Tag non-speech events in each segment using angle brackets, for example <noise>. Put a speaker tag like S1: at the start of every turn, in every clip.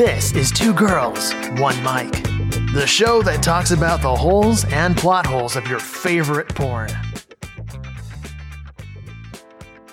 S1: This is Two Girls, One Mic, the show that talks about the holes and plot holes of your favorite porn.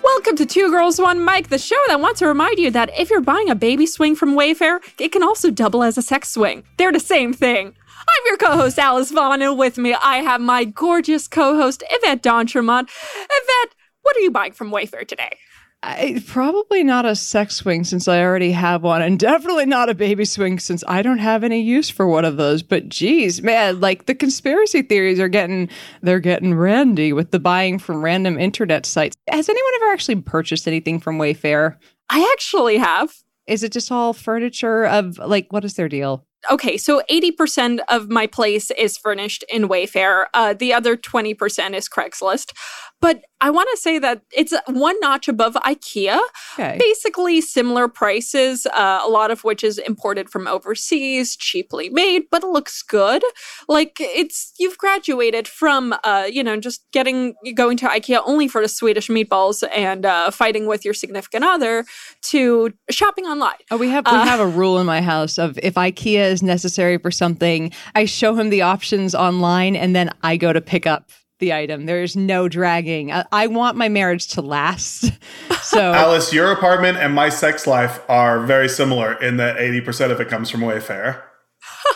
S2: Welcome to Two Girls One Mic, the show that wants to remind you that if you're buying a baby swing from Wayfair, it can also double as a sex swing. They're the same thing. I'm your co-host Alice Vaughn, and with me I have my gorgeous co-host Yvette d'Entremont. Yvette, what are you buying from Wayfair today?
S3: I, probably not a sex swing since I already have one, and definitely not a baby swing since I don't have any use for one of those. But geez, man, like the conspiracy theories are getting they're getting randy with the buying from random internet sites. Has anyone ever actually purchased anything from Wayfair?
S2: I actually have.
S3: Is it just all furniture of like what is their deal?
S2: okay, so 80% of my place is furnished in Wayfair. Uh, the other 20% is Craigslist. But I want to say that it's one notch above IKEA. Okay. Basically, similar prices, uh, a lot of which is imported from overseas, cheaply made, but it looks good. Like it's you've graduated from, uh, you know, just getting going to IKEA only for the Swedish meatballs and uh, fighting with your significant other to shopping online.
S3: Oh, we have we uh, have a rule in my house of if IKEA is necessary for something, I show him the options online, and then I go to pick up the item. There's no dragging. I, I want my marriage to last. <laughs> So,
S4: Alice, your apartment and my sex life are very similar in that 80% of it comes from Wayfair.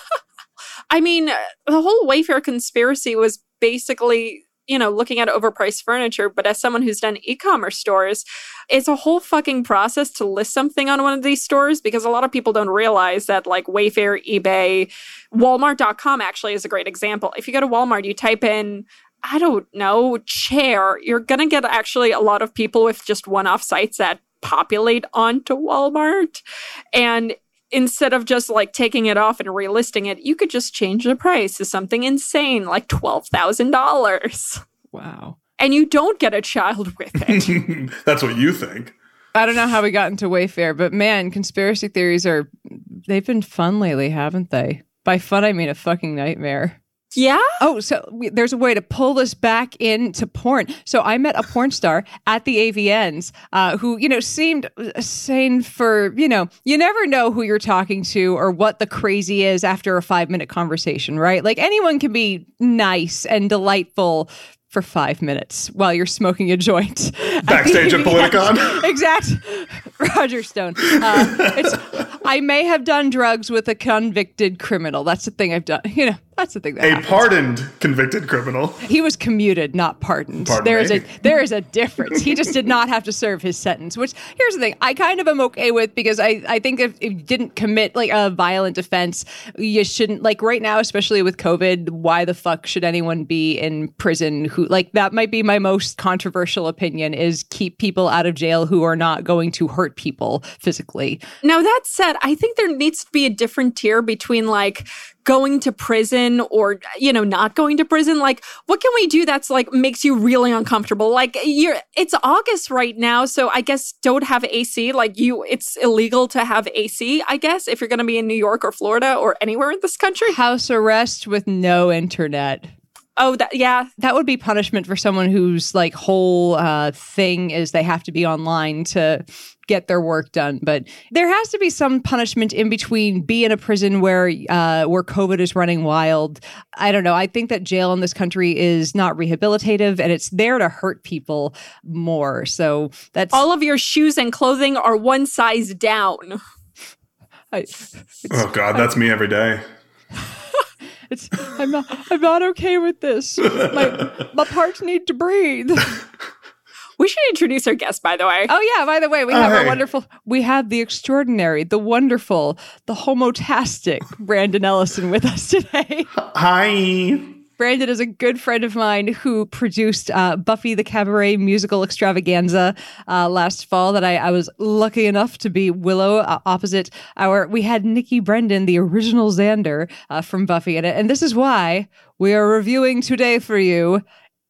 S4: <laughs>
S2: I mean, the whole Wayfair conspiracy was basically you know, looking at overpriced furniture, but as someone who's done e-commerce stores, it's a whole fucking process to list something on one of these stores because a lot of people don't realize that like Wayfair, eBay, Walmart.com actually is a great example. If you go to Walmart, you type in I don't know, chair, you're going to get actually a lot of people with just one off sites that populate onto Walmart. And instead of just like taking it off and relisting it, you could just change the price to something insane like $12,000.
S3: Wow.
S2: And you don't get a child with it. <laughs>
S4: That's what you think.
S3: I don't know how we got into Wayfair, but man, conspiracy theories are, they've been fun lately, haven't they? By fun, I mean a fucking nightmare.
S2: Yeah.
S3: Oh, so we, there's a way to pull this back into porn. So I met a porn star at the AVNs uh, who, you know, seemed sane for, you know, you never know who you're talking to or what the crazy is after a five minute conversation, right? Like anyone can be nice and delightful for five minutes while you're smoking a joint. <laughs>
S4: Backstage at, <laughs> at Politicon.
S3: exact. Roger Stone. Uh, I may have done drugs with a convicted criminal. That's the thing I've done. You know, that's the thing that
S4: a
S3: happens.
S4: pardoned convicted criminal.
S3: He was commuted, not pardoned. Pardon there is a there is a difference. he just did not have to serve his sentence. Which here's the thing, I kind of am okay with because I I think if, if you didn't commit like a violent offense, you shouldn't like right now, especially with COVID. Why the fuck should anyone be in prison? Who like that might be my most controversial opinion is keep people out of jail who are not going to hurt people physically.
S2: Now that said, I think there needs to be a different tier between like going to prison or you know not going to prison. Like what can we do that's like makes you really uncomfortable? Like you're it's august right now so i guess don't have ac like you it's illegal to have ac i guess if you're going to be in new york or florida or anywhere in this country.
S3: House arrest with no internet
S2: Oh, that yeah.
S3: That would be punishment for someone whose like whole uh, thing is they have to be online to get their work done. But there has to be some punishment in between be in a prison where uh, where COVID is running wild. I don't know. I think that jail in this country is not rehabilitative and it's there to hurt people more. So that's
S2: all of your shoes and clothing are one size down.
S4: I, oh God, that's me every day.
S3: It's I'm not I'm not okay with this. My my parts need to breathe.
S2: We should introduce our guest, by the way.
S3: Oh yeah, by the way, we oh, have hey. our wonderful, we have the extraordinary, the wonderful, the homotastic Brandon Ellison with us today.
S4: Hi.
S3: Brandon is a good friend of mine who produced uh, Buffy the Cabaret musical extravaganza uh, last fall. That I, I, was lucky enough to be Willow uh, opposite our. We had Nikki Brendon, the original Xander uh, from Buffy, in it, and this is why we are reviewing today for you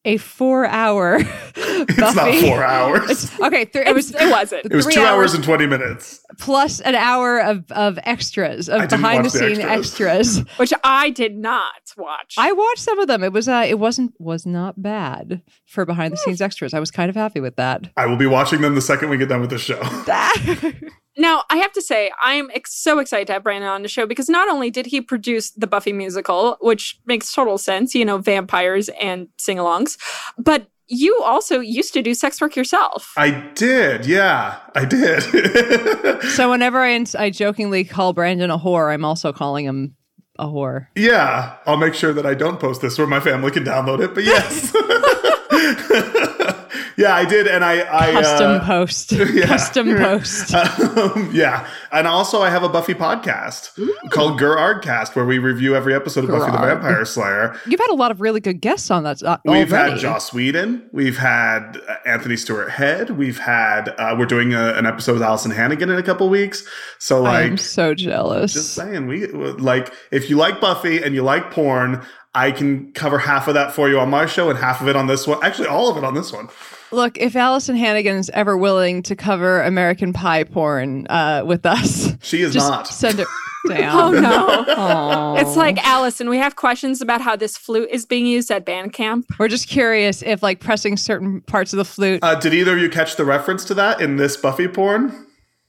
S3: a four hour. <laughs>
S4: it's not four hours.
S2: It's, okay, th- it was. It wasn't.
S4: It was two hours, hours, and twenty minutes
S3: plus an hour of of extras of behind the scene extras.
S2: which I did not watch.
S3: I watched some of them. It was uh, it wasn't was not bad for behind the scenes extras. I was kind of happy with that.
S4: I will be watching them the second we get done with the show. <laughs>
S2: Now, I have to say, I'm ex- so excited to have Brandon on the show because not only did he produce the Buffy musical, which makes total sense, you know, vampires and sing alongs, but you also used to do sex work yourself.
S4: I did. Yeah, I did. <laughs>
S3: so whenever I, I jokingly call Brandon a whore, I'm also calling him a whore.
S4: Yeah, I'll make sure that I don't post this where my family can download it, but yes. <laughs> <laughs> yeah, I did, and I, I
S3: custom uh, post, <laughs> yeah. custom <laughs> post.
S4: Um, yeah, and also I have a Buffy podcast Ooh. called Gerardcast, where we review every episode of Gerard. Buffy the Vampire Slayer.
S3: You've had a lot of really good guests on that. Uh,
S4: we've had Joss Whedon, we've had uh, Anthony Stewart Head, we've had uh, we're doing a, an episode with Alyson Hannigan in a couple weeks. So like,
S3: I'm so jealous.
S4: Just saying, we like if you like Buffy and you like porn. I can cover half of that for you on my show and half of it on this one. Actually, all of it on this one.
S3: Look, if Alyson Hannigan is ever willing to cover American Pie porn uh, with us,
S4: she is not.
S3: Send her. <laughs> down.
S2: oh no! Aww. It's like Alyson. We have questions about how this flute is being used at band camp.
S3: We're just curious if, like, pressing certain parts of the flute.
S4: Uh, did either of you catch the reference to that in this Buffy porn?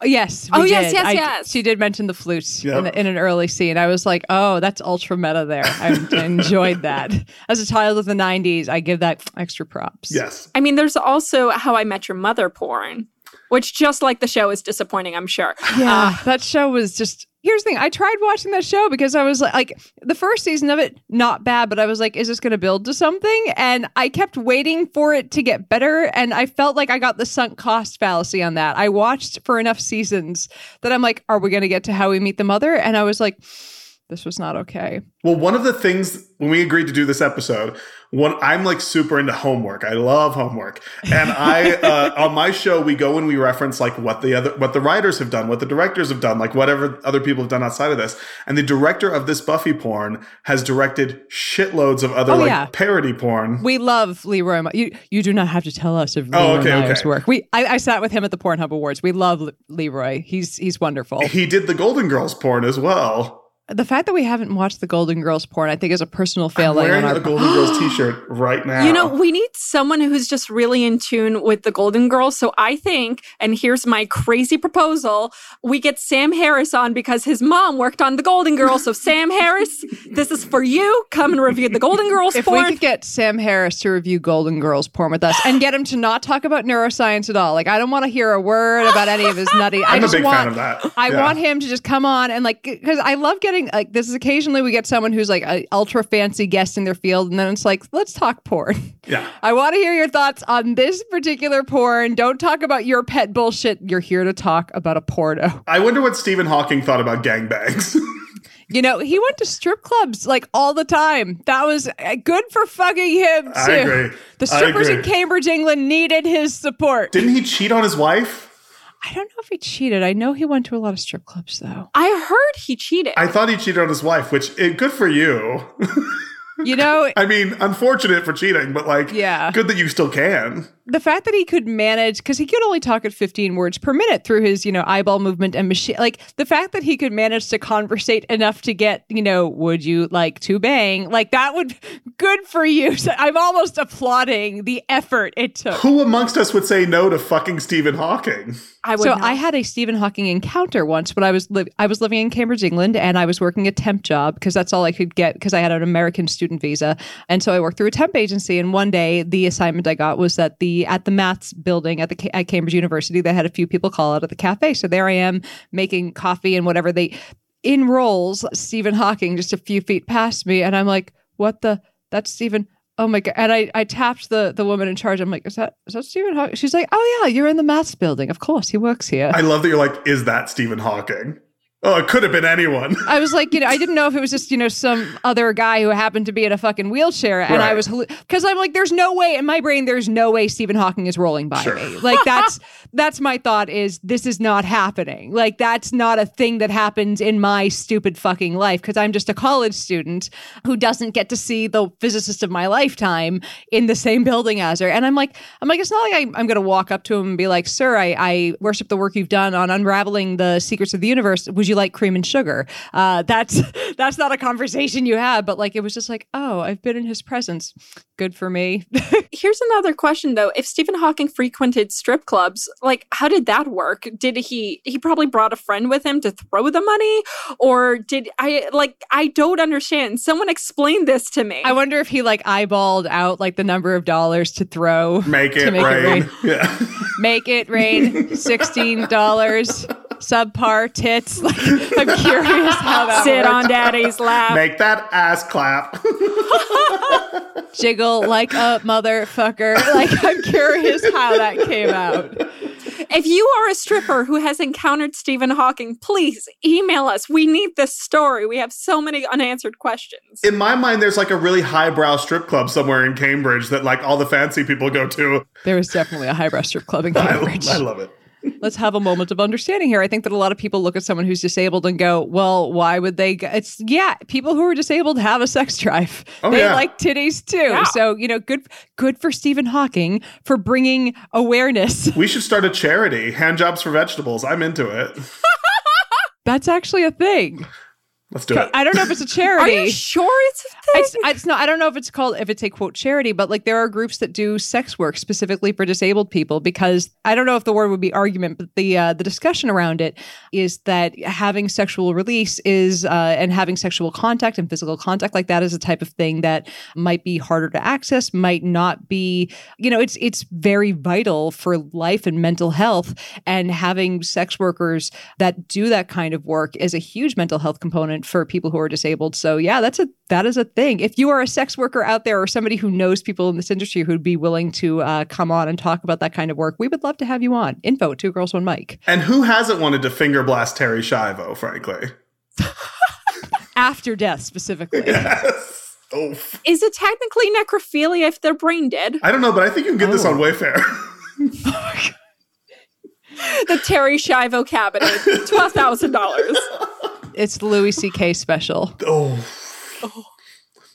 S3: Yes.
S2: oh,
S3: did.
S2: yes, yes,
S3: I,
S2: yes.
S3: She did mention the flutes yep. in, in, an early scene. I was like, oh, that's ultra meta there. I, I <laughs> enjoyed that. As a child of the 90s, I give that extra props.
S4: Yes.
S2: I mean, there's also How I Met Your Mother porn, which just like the show is disappointing, I'm sure.
S3: Yeah. Uh, that show was just here's the thing. I tried watching that show because i was like, like the first season of it not bad but i was like is this going to build to something? And i kept waiting for it to get better and i felt like i got the sunk cost fallacy on that. I watched for enough seasons that i'm like are we going to get to how we meet the mother? And i was like this was not okay.
S4: Well, one of the things when we agreed to do this episode, one I'm like super into homework. I love homework, and I <laughs> uh, on my show we go and we reference like what the other what the writers have done, what the directors have done, like whatever other people have done outside of this. And the director of this Buffy porn has directed shitloads of other oh, like yeah. parody porn.
S3: We love Leroy. You you do not have to tell us of Leroy oh, okay, okay. work. We I, I, sat with him at the Pornhub Awards. We love Leroy. He's he's wonderful.
S4: He did the Golden Girls porn as well
S3: the fact that we haven't watched the Golden Girls porn, I think, is a personal failing.
S4: I'm wearing
S3: on
S4: a Golden Girls T-shirt right now.
S2: You know, we need someone who's just really in tune with the Golden Girls. So I think, and here's my crazy proposal: we get Sam Harris on because his mom worked on the Golden Girls. So Sam Harris, this is for you. Come and review the Golden Girls <laughs>
S3: if
S2: porn.
S3: we could get Sam Harris to review Golden Girls porn with us and get him to not talk about neuroscience at all, like I don't want to hear a word about any of his nutty. <laughs>
S4: I'm
S3: I just
S4: a big
S3: want,
S4: fan of that.
S3: I yeah. want him to just come on and like because I love getting like this is occasionally we get someone who's like an ultra fancy guest in their field, and then it's like, let's talk porn.
S4: Yeah. <laughs>
S3: I want to hear your thoughts on this particular porn. Don't talk about your pet bullshit. You're here to talk about a porno.
S4: I wonder what Stephen Hawking thought about gangbangs. <laughs>
S3: You know, he went to strip clubs like all the time. That was uh, good for fucking him too. I
S4: agree.
S3: The strippers in Cambridge, England needed his support.
S4: Didn't he cheat on his wife?
S3: I don't know if he cheated. I know he went to a lot of strip clubs though.
S2: I heard he cheated.
S4: I thought he cheated on his wife, which it, eh, good for you.
S3: You know, <laughs>
S4: I mean, unfortunate for cheating, but like,
S3: yeah,
S4: good that you still can.
S3: The fact that he could manage, because he could only talk at 15 words per minute through his, you know, eyeball movement and machine, like the fact that he could manage to conversate enough to get, you know, would you like to bang? Like that would, good for you. So I'm almost applauding the effort it took.
S4: Who amongst us would say no to fucking Stephen Hawking?
S3: I so not. I had a Stephen Hawking encounter once when I was li- I was living in Cambridge, England, and I was working a temp job because that's all I could get because I had an American student visa, and so I worked through a temp agency. And one day, the assignment I got was that the at the maths building at the at Cambridge University, they had a few people call out at the cafe. So there I am making coffee and whatever. They enrolls Stephen Hawking just a few feet past me, and I'm like, "What the? That's Stephen." Oh my god! And I, I tapped the the woman in charge. I'm like, is that is that Stephen Hawking? She's like, oh yeah, you're in the maths building. Of course, he works here.
S4: I love that you're like, is that Stephen Hawking? Oh, it could have been anyone. <laughs>
S3: I was like, you know, I didn't know if it was just, you know, some other guy who happened to be in a fucking wheelchair. And right. I was, because I'm like, there's no way in my brain, there's no way Stephen Hawking is rolling by sure. me. Like, that's, <laughs> that's my thought is this is not happening. Like, that's not a thing that happens in my stupid fucking life because I'm just a college student who doesn't get to see the physicist of my lifetime in the same building as her. And I'm like, I'm like, it's not like I, am going to walk up to him and be like, sir, I, I worship the work you've done on unraveling the secrets of the universe. Would you like cream and sugar? Uh, that's <laughs> that's not a conversation you have, but like it was just like, oh, I've been in his presence. Good for me. <laughs>
S2: Here's another question though. If Stephen Hawking frequented strip clubs, like how did that work? Did he he probably brought a friend with him to throw the money? Or did I like I don't understand. Someone explain this to me.
S3: I wonder if he like eyeballed out like the number of dollars to throw.
S4: Make it
S3: to make
S4: rain.
S3: It rain. <laughs>
S4: Yeah.
S3: Make it rain. <laughs> Sixteen dollars. Subpar tits. <laughs> Like I'm curious how that
S2: Sit
S3: worked.
S2: on daddy's lap.
S4: Make that ass clap. <laughs>
S3: jiggle like a motherfucker. Like I'm curious how that came out.
S2: If you are a stripper who has encountered Stephen Hawking, please email us. We need this story. We have so many unanswered questions.
S4: In my mind, there's like a really highbrow strip club somewhere in Cambridge that like all the fancy people go to.
S3: There was definitely a highbrow strip club in
S4: I,
S3: Cambridge.
S4: I love it.
S3: Let's have a moment of understanding here. I think that a lot of people look at someone who's disabled and go, "Well, why would they?" Go? It's yeah, people who are disabled have a sex drive.
S4: Oh,
S3: they
S4: yeah.
S3: like titties too.
S2: Yeah.
S3: So you know, good good for Stephen Hawking for bringing awareness.
S4: We should start a charity, hand jobs for vegetables. I'm into it. <laughs>
S3: That's actually a thing.
S4: Let's do it.
S3: I don't know if it's a <laughs> charity.
S2: Are you sure it's a thing?
S3: It's, it's not. I don't know if it's called if it's a quote charity, but like there are groups that do sex work specifically for disabled people because I don't know if the word would be argument, but the uh, the discussion around it is that having sexual release is uh, and having sexual contact and physical contact like that is a type of thing that might be harder to access, might not be. You know, it's it's very vital for life and mental health, and having sex workers that do that kind of work is a huge mental health component for people who are disabled. So yeah, that's a that is a thing. If you are a sex worker out there or somebody who knows people in this industry who'd be willing to uh, come on and talk about that kind of work, we would love to have you on. Info at two girls one mic.
S4: and who hasn't wanted to finger blast Terri Schiavo, frankly? <laughs>
S3: After death specifically.
S4: Yes. Oh,
S2: Is it technically necrophilia if they're brain dead?
S4: I don't know, but I think you can get this
S3: Oh.
S4: on Wayfair. <laughs> <laughs>
S2: The Terri Schiavo cabinet, twelve thousand dollars.
S3: It's the Louis C.K. special.
S4: oh.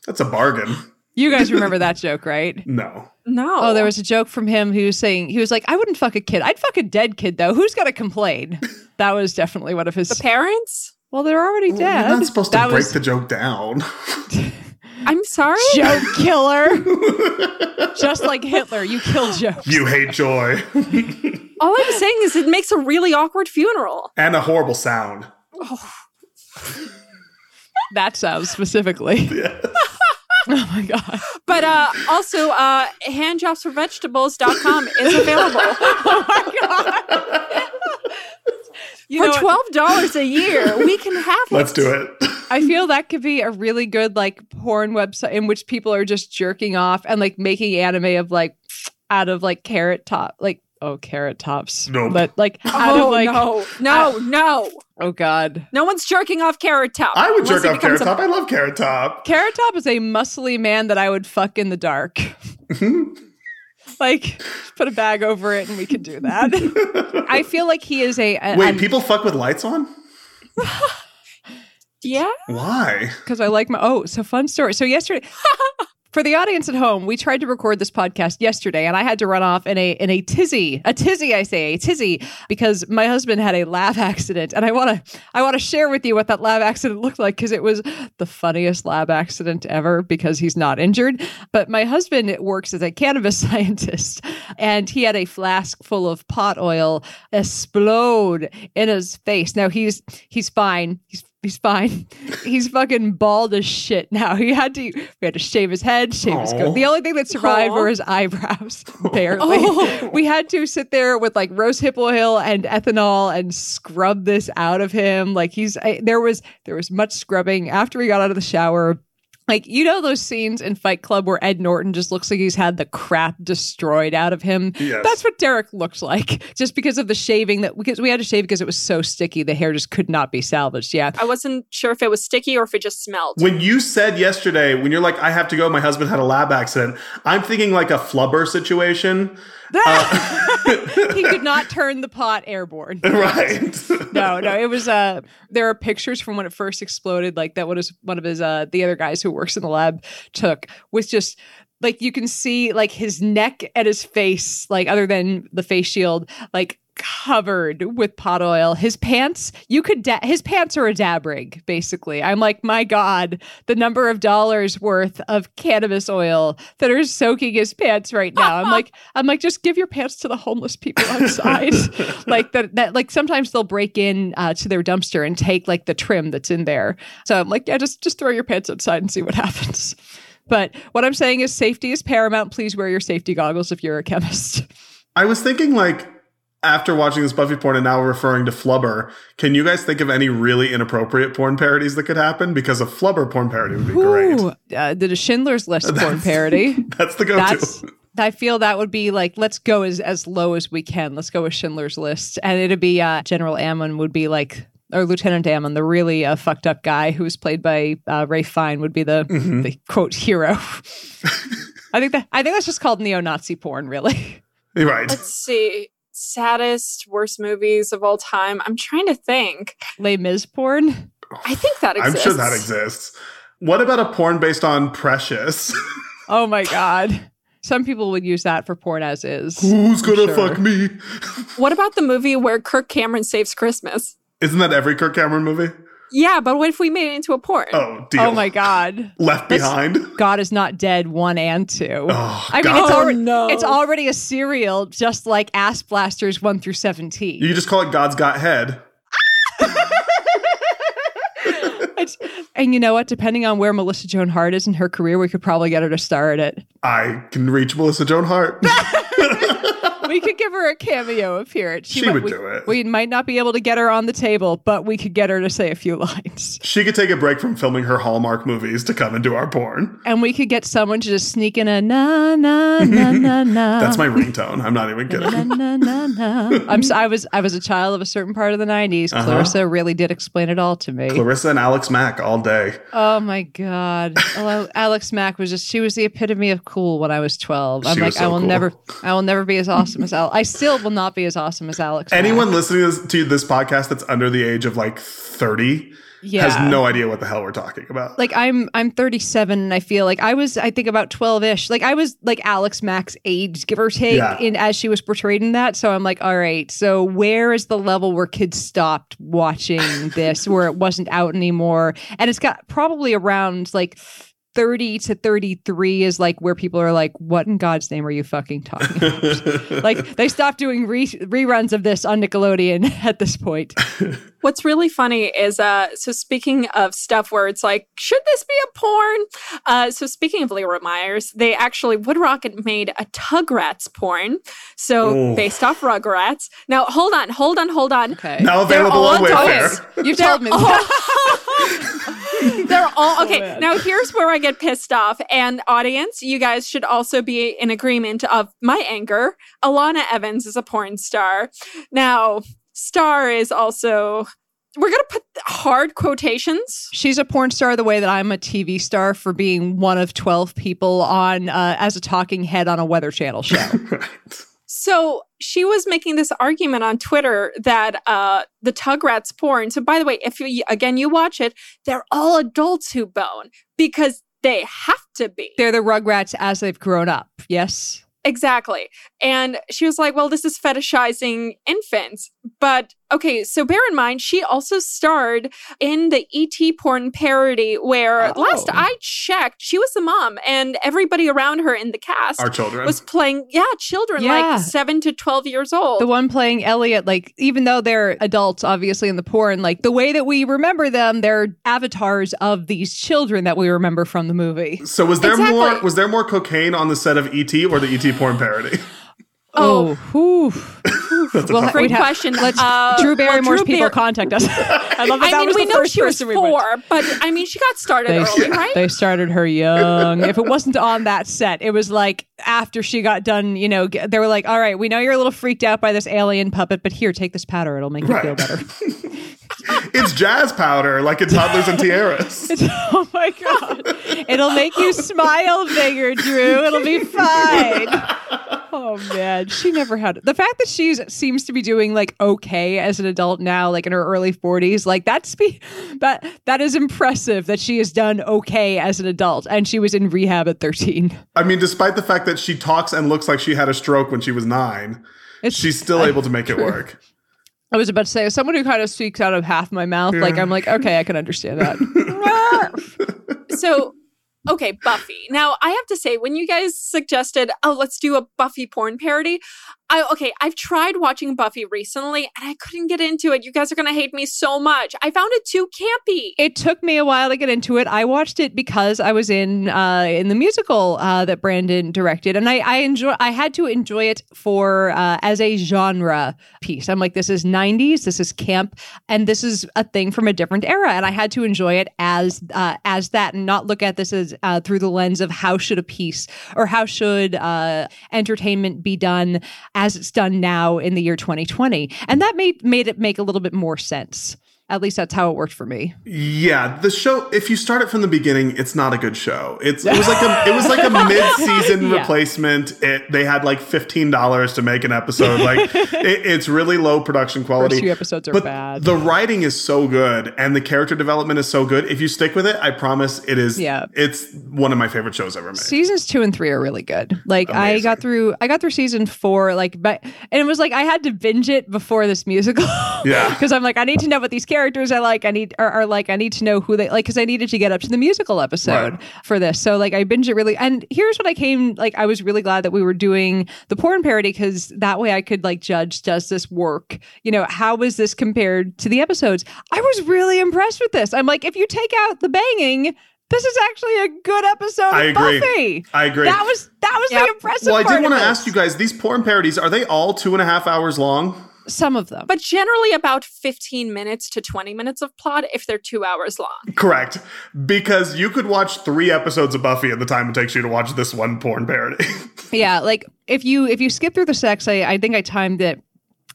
S4: That's a bargain.
S3: You guys remember that joke, right? <laughs>
S4: No.
S2: No.
S3: Oh, there was a joke from him who was saying he was like, "I wouldn't fuck a kid. I'd fuck a dead kid though. Who's gonna complain?" <laughs> That was definitely one of his.
S2: the parents.
S3: well, they're already
S4: Well,
S3: dead.
S4: You're not supposed to
S3: that
S4: break
S3: was
S4: the joke down. <laughs>
S2: I'm sorry.
S3: joke killer. Just like Hitler, you kill jokes.
S4: you hate joy.
S2: All I'm saying is it makes a really awkward funeral.
S4: and a horrible sound. Oh.
S3: That sounds specifically. <laughs> <laughs> Oh my god.
S2: But uh, also, uh, handjobsforvegetables.com is available <laughs>
S3: oh
S2: my
S3: god. You for
S2: twelve dollars a year. We can have it.
S4: Let's do it.
S3: I feel that could be a really good like porn website in which people are just jerking off and like making anime of like out of like carrot top like oh carrot tops.
S4: Nope.
S3: But like <laughs> out
S2: Oh
S3: of like
S2: no, no, no!
S3: oh god.
S2: No one's jerking off Carrot Top.
S4: I would jerk off Carrot Top. I love Carrot Top.
S3: Carrot Top is a muscly man that I would fuck in the dark. <laughs> like put a bag over it and we could do that. <laughs> I feel like he is a, a
S4: Wait, people fuck with lights on?
S2: Yeah.
S4: Why?
S3: because I like my oh, so fun story. So yesterday for the audience at home, we tried to record this podcast yesterday and I had to run off in a in a tizzy. A tizzy, I say, a tizzy, because my husband had a lab <laughs> accident. And I wanna I wanna share with you what that lab accident looked like because it was the funniest lab accident ever because he's not injured. But my husband works as a cannabis <laughs> scientist and he had a flask full of pot oil explode in his face. Now he's he's fine. He's He's fine. <laughs> He's fucking bald as shit now. <laughs> He had to we had to shave his head, shave his
S4: Aw.
S3: coat. The only thing that survived
S2: Aw.
S3: were his eyebrows, <laughs> barely.
S2: Oh.
S3: We had to sit there with like rose hip oil and ethanol and scrub this out of him. Like he's I, there was there was much scrubbing after he got out of the shower. Like you know those scenes in Fight Club where Ed Norton just looks like he's had the crap destroyed out of him.
S4: Yes.
S3: That's what Derek looked like, <laughs> just because of the shaving that because we had to shave because it was so sticky, the hair just could not be salvaged. Yeah,
S2: I wasn't sure if it was sticky or if it just smelled.
S4: When you said yesterday, when you're like, I have to go, my husband had a lab accident, I'm thinking like a flubber situation. <laughs>
S3: he could not turn the pot airborne. <laughs>
S4: right.
S3: No, no, it was. Uh, there are pictures from when it first exploded, like that. What is one of his uh the other guys who works in the lab took was just like you can see like his neck and his face, like other than the face shield, like covered with pot oil. His pants, you could, da- his pants are a dab rig, basically. I'm like, my God, the number of dollars worth of cannabis oil that are soaking his pants right now. I'm like, <laughs> I'm like, just give your pants to the homeless people outside. <laughs> like that, that, like sometimes they'll break in uh, to their dumpster and take like the trim that's in there. So I'm like, yeah, just, just throw your pants outside and see what happens. But what I'm saying is safety is paramount. Please wear your safety goggles if you're a chemist.
S4: I was thinking like after watching this Buffy porn and now referring to Flubber, can you guys think of any really inappropriate porn parodies that could happen? Because a Flubber porn parody would be great.
S3: Ooh, uh, the Schindler's List <laughs> porn parody. <laughs>
S4: That's the go-to.
S3: I feel that would be like, let's go as, as low as we can. Let's go with Schindler's List. And it'd be uh, General Amon would be like, or Lieutenant Amon, the really uh, fucked up guy who was played by uh, Ralph Fiennes, would be the,
S4: Mhm.
S3: the quote hero. <laughs> I think that I think that's just called neo-Nazi porn, really.
S4: You're right.
S2: Let's see. Saddest, worst movies of all time. I'm trying to think.
S3: Les Mis porn.
S2: I think that exists.
S4: I'm sure that exists. What about a porn based on Precious? <laughs>
S3: Oh my god. Some people would use that for porn as is.
S4: Who's gonna
S3: Sure.
S4: fuck me?
S2: What about the movie where Kirk Cameron saves Christmas?
S4: Isn't that every Kirk Cameron movie?
S2: Yeah, but what if we made it into a porn?
S4: Oh, deal.
S3: Oh my god.
S4: Left
S3: Let's-
S4: behind.
S3: God is not dead one and two.
S4: Oh,
S3: I mean,
S4: God.
S3: it's,
S2: Oh,
S3: already,
S2: no.
S3: it's already a serial, just like Ass Blasters 1 through 17.
S4: You just call it God's Got Head. <laughs>
S3: And you know what? Depending on where Melissa Joan Hart is in her career, we could probably get her to star in it.
S4: I can reach Melissa Joan Hart. <laughs>
S3: We could give her a cameo appearance.
S4: She
S3: might-
S4: would
S3: we,
S4: do it.
S3: We might not be able to get her on the table, but we could get her to say a few <laughs> lines.
S4: she could take a break from filming her Hallmark movies to come and do our porn.
S3: And we could get someone to just sneak in a na na na <laughs> na na.
S4: That's my ringtone. I'm not even kidding.
S3: na, na, na. <laughs> I'm so, I was I was a child of a certain part of the 90s.
S4: Uh-huh.
S3: Clarissa really did explain it all to me.
S4: Clarissa and Alex Mack all day.
S3: Oh my god. Alex Mack was just she was the epitome of cool when I was 12. I'm
S4: She
S3: like
S4: so
S3: I will
S4: cool.
S3: never I will never be as awesome as Alex. I still will not be as awesome as Alex. Mack.
S4: Anyone listening to this, to this podcast that's under the age of like 30
S3: yeah.
S4: has no idea what the hell we're talking about.
S3: like I'm I'm 37 and I feel like I was I think about 12ish. Like I was like Alex Mack's age give or take
S4: Yeah.
S3: in as she was portrayed in that. So I'm like all right. So where is the level where kids stopped watching this where it wasn't out anymore? And it's got probably around like 30 to 33 is like where people are like what in God's name are you fucking talking about? <laughs> like they stopped doing re- reruns of this on Nickelodeon <laughs> at this point. <laughs>
S2: What's really funny is uh so speaking of stuff where it's like, should this be a porn? Uh so speaking of Leroy Myers, they actually Wood Rocket made a Tugrats porn. So
S4: Ooh.
S2: based off Rugrats. Now hold on, hold on, hold on.
S3: Okay.
S4: now available
S2: all
S4: on
S2: adults.
S4: Wayfair.
S3: You've
S2: They're
S3: told me. <laughs>
S2: They're all okay.
S3: man.
S2: now here's where I get pissed off. And audience, you guys should also be in agreement of my anger. Alana Evans is a porn star. Now, star is also we're gonna put hard quotations.
S3: She's a porn star the way that I'm a TV star for being one of 12 people on uh, as a talking head on a Weather Channel show.
S4: Right. <laughs>
S2: So she was making this argument on Twitter that uh, the Tugrats porn. So by the way, if you again you watch it, they're all adults who bone because they have to be.
S3: They're the Rugrats as they've grown up. Yes.
S2: Exactly. And she was like, well, this is fetishizing infants. But okay, so bear in mind, she also starred in the ET porn parody where
S3: Oh.
S2: last I checked, she was the mom and everybody around her in the cast
S4: Our children.
S2: was playing, yeah, children
S3: Yeah.
S2: like seven to 12 years old.
S3: The one playing Elliot, like, even though they're adults, obviously, in the porn, like, the way that we remember them, they're avatars of these children that we remember from the movie.
S4: so was there
S2: Exactly.
S4: more was there more cocaine on the set of ET or the ET porn parody?
S2: Oh.
S3: whew.
S4: That's
S3: Well,
S4: tough
S2: Great
S3: we'd have-
S2: question.
S3: Let's
S2: Uh,
S3: Drew Barrymore's
S2: well, Drew
S3: people
S2: Bar-
S3: contact us. <laughs> I love that.
S2: I
S3: that
S2: mean,
S3: was
S2: we
S3: the
S2: know
S3: first
S2: she was
S3: person we
S2: four, but I mean, she got started
S3: They,
S2: early, right?
S3: they started her young. if it wasn't on that set, it was like after she got done, you know, they were like, all right, we know you're a little freaked out by this alien puppet, but here, take this powder. It'll make you feel better. <laughs> <laughs>
S4: it's jazz powder, like in toddlers and tiaras.
S3: oh my God. It'll make you smile bigger, Drew. It'll be fine. Oh man, she never had the fact that she seems to be doing like okay as an adult now, like in her early forties. Like that's be that that is impressive that she has done okay as an adult, and she was in rehab at thirteen.
S4: I mean, despite the fact that she talks and looks like she had a stroke when she was nine,
S3: It's-
S4: she's still
S3: I-
S4: able to make it work. <laughs>
S3: I was about to say, as someone who kind of speaks out of half my mouth, like I'm like, okay, I can understand that. <laughs>
S2: so okay buffy. Now i have to say when you guys suggested oh let's do a buffy porn parody I, okay i've tried watching buffy recently and i couldn't get into it you guys are gonna hate me so much i found it too campy
S3: it took me a while to get into it. I watched it because I was in uh, in the musical uh, that Brandon directed, and I, I enjoy. I had to enjoy it for uh, as a genre piece. I'm like, this is '90s, this is camp, and this is a thing from a different era, and I had to enjoy it as uh, as that, and not look at this as uh, through the lens of how should a piece or how should uh, entertainment be done as it's done now in the year 2020, and that made made it make a little bit more sense. At least that's how it worked for me.
S4: Yeah, the show. If you start it from the beginning, it's not a good show. It's it was like a it was like a <laughs> mid season
S3: Yeah.
S4: replacement. It they had like fifteen dollars to make an episode. Like <laughs> it, it's really low production quality.
S3: First few episodes are
S4: but
S3: bad.
S4: The writing is so good and the character development is so good. If you stick with it, I promise it is.
S3: Yeah.
S4: it's one of my favorite shows ever made.
S3: seasons two and three are really good. Like I got through, I got through season four, like, but and it was like I had to binge it before this musical. <laughs>
S4: Yeah.
S3: because I'm like, I need to know what these characters are like. I need are, are like, I need to know who they like because I needed to get up to the musical episode
S4: Right.
S3: for this. So like I binge it really. And here's what I came like. I was really glad that we were doing the porn parody because that way I could like judge does this work? You know, how was this compared to the episodes? I was really impressed with this. I'm like, if you take out the banging. This is actually a good episode
S4: I
S3: of
S4: agree.
S3: Buffy.
S4: I agree.
S3: That was that was
S2: Yep.
S3: the impressive
S4: well, I
S3: part
S4: did want to ask you guys: these porn parodies are they all two and a half hours long?
S3: Some of them.
S2: but generally about 15 minutes to 20 minutes of plot if they're two hours long
S4: Correct, because you could watch three episodes of Buffy in the time it takes you to watch this one porn parody. <laughs>
S3: yeah, like if you if you skip through the sex, I, I think I timed it.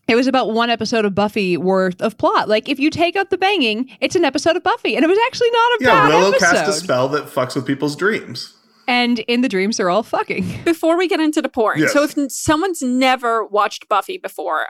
S3: It was about one episode of Buffy worth of plot. Like if you take out the banging, it's an episode of Buffy, and it was actually not a
S4: yeah,
S3: bad
S4: Willow
S3: episode.
S4: cast a spell that fucks with people's dreams.
S3: and in the dreams, they're all fucking.
S2: before we get into the porn
S4: Yes.
S2: so if someone's never watched buffy before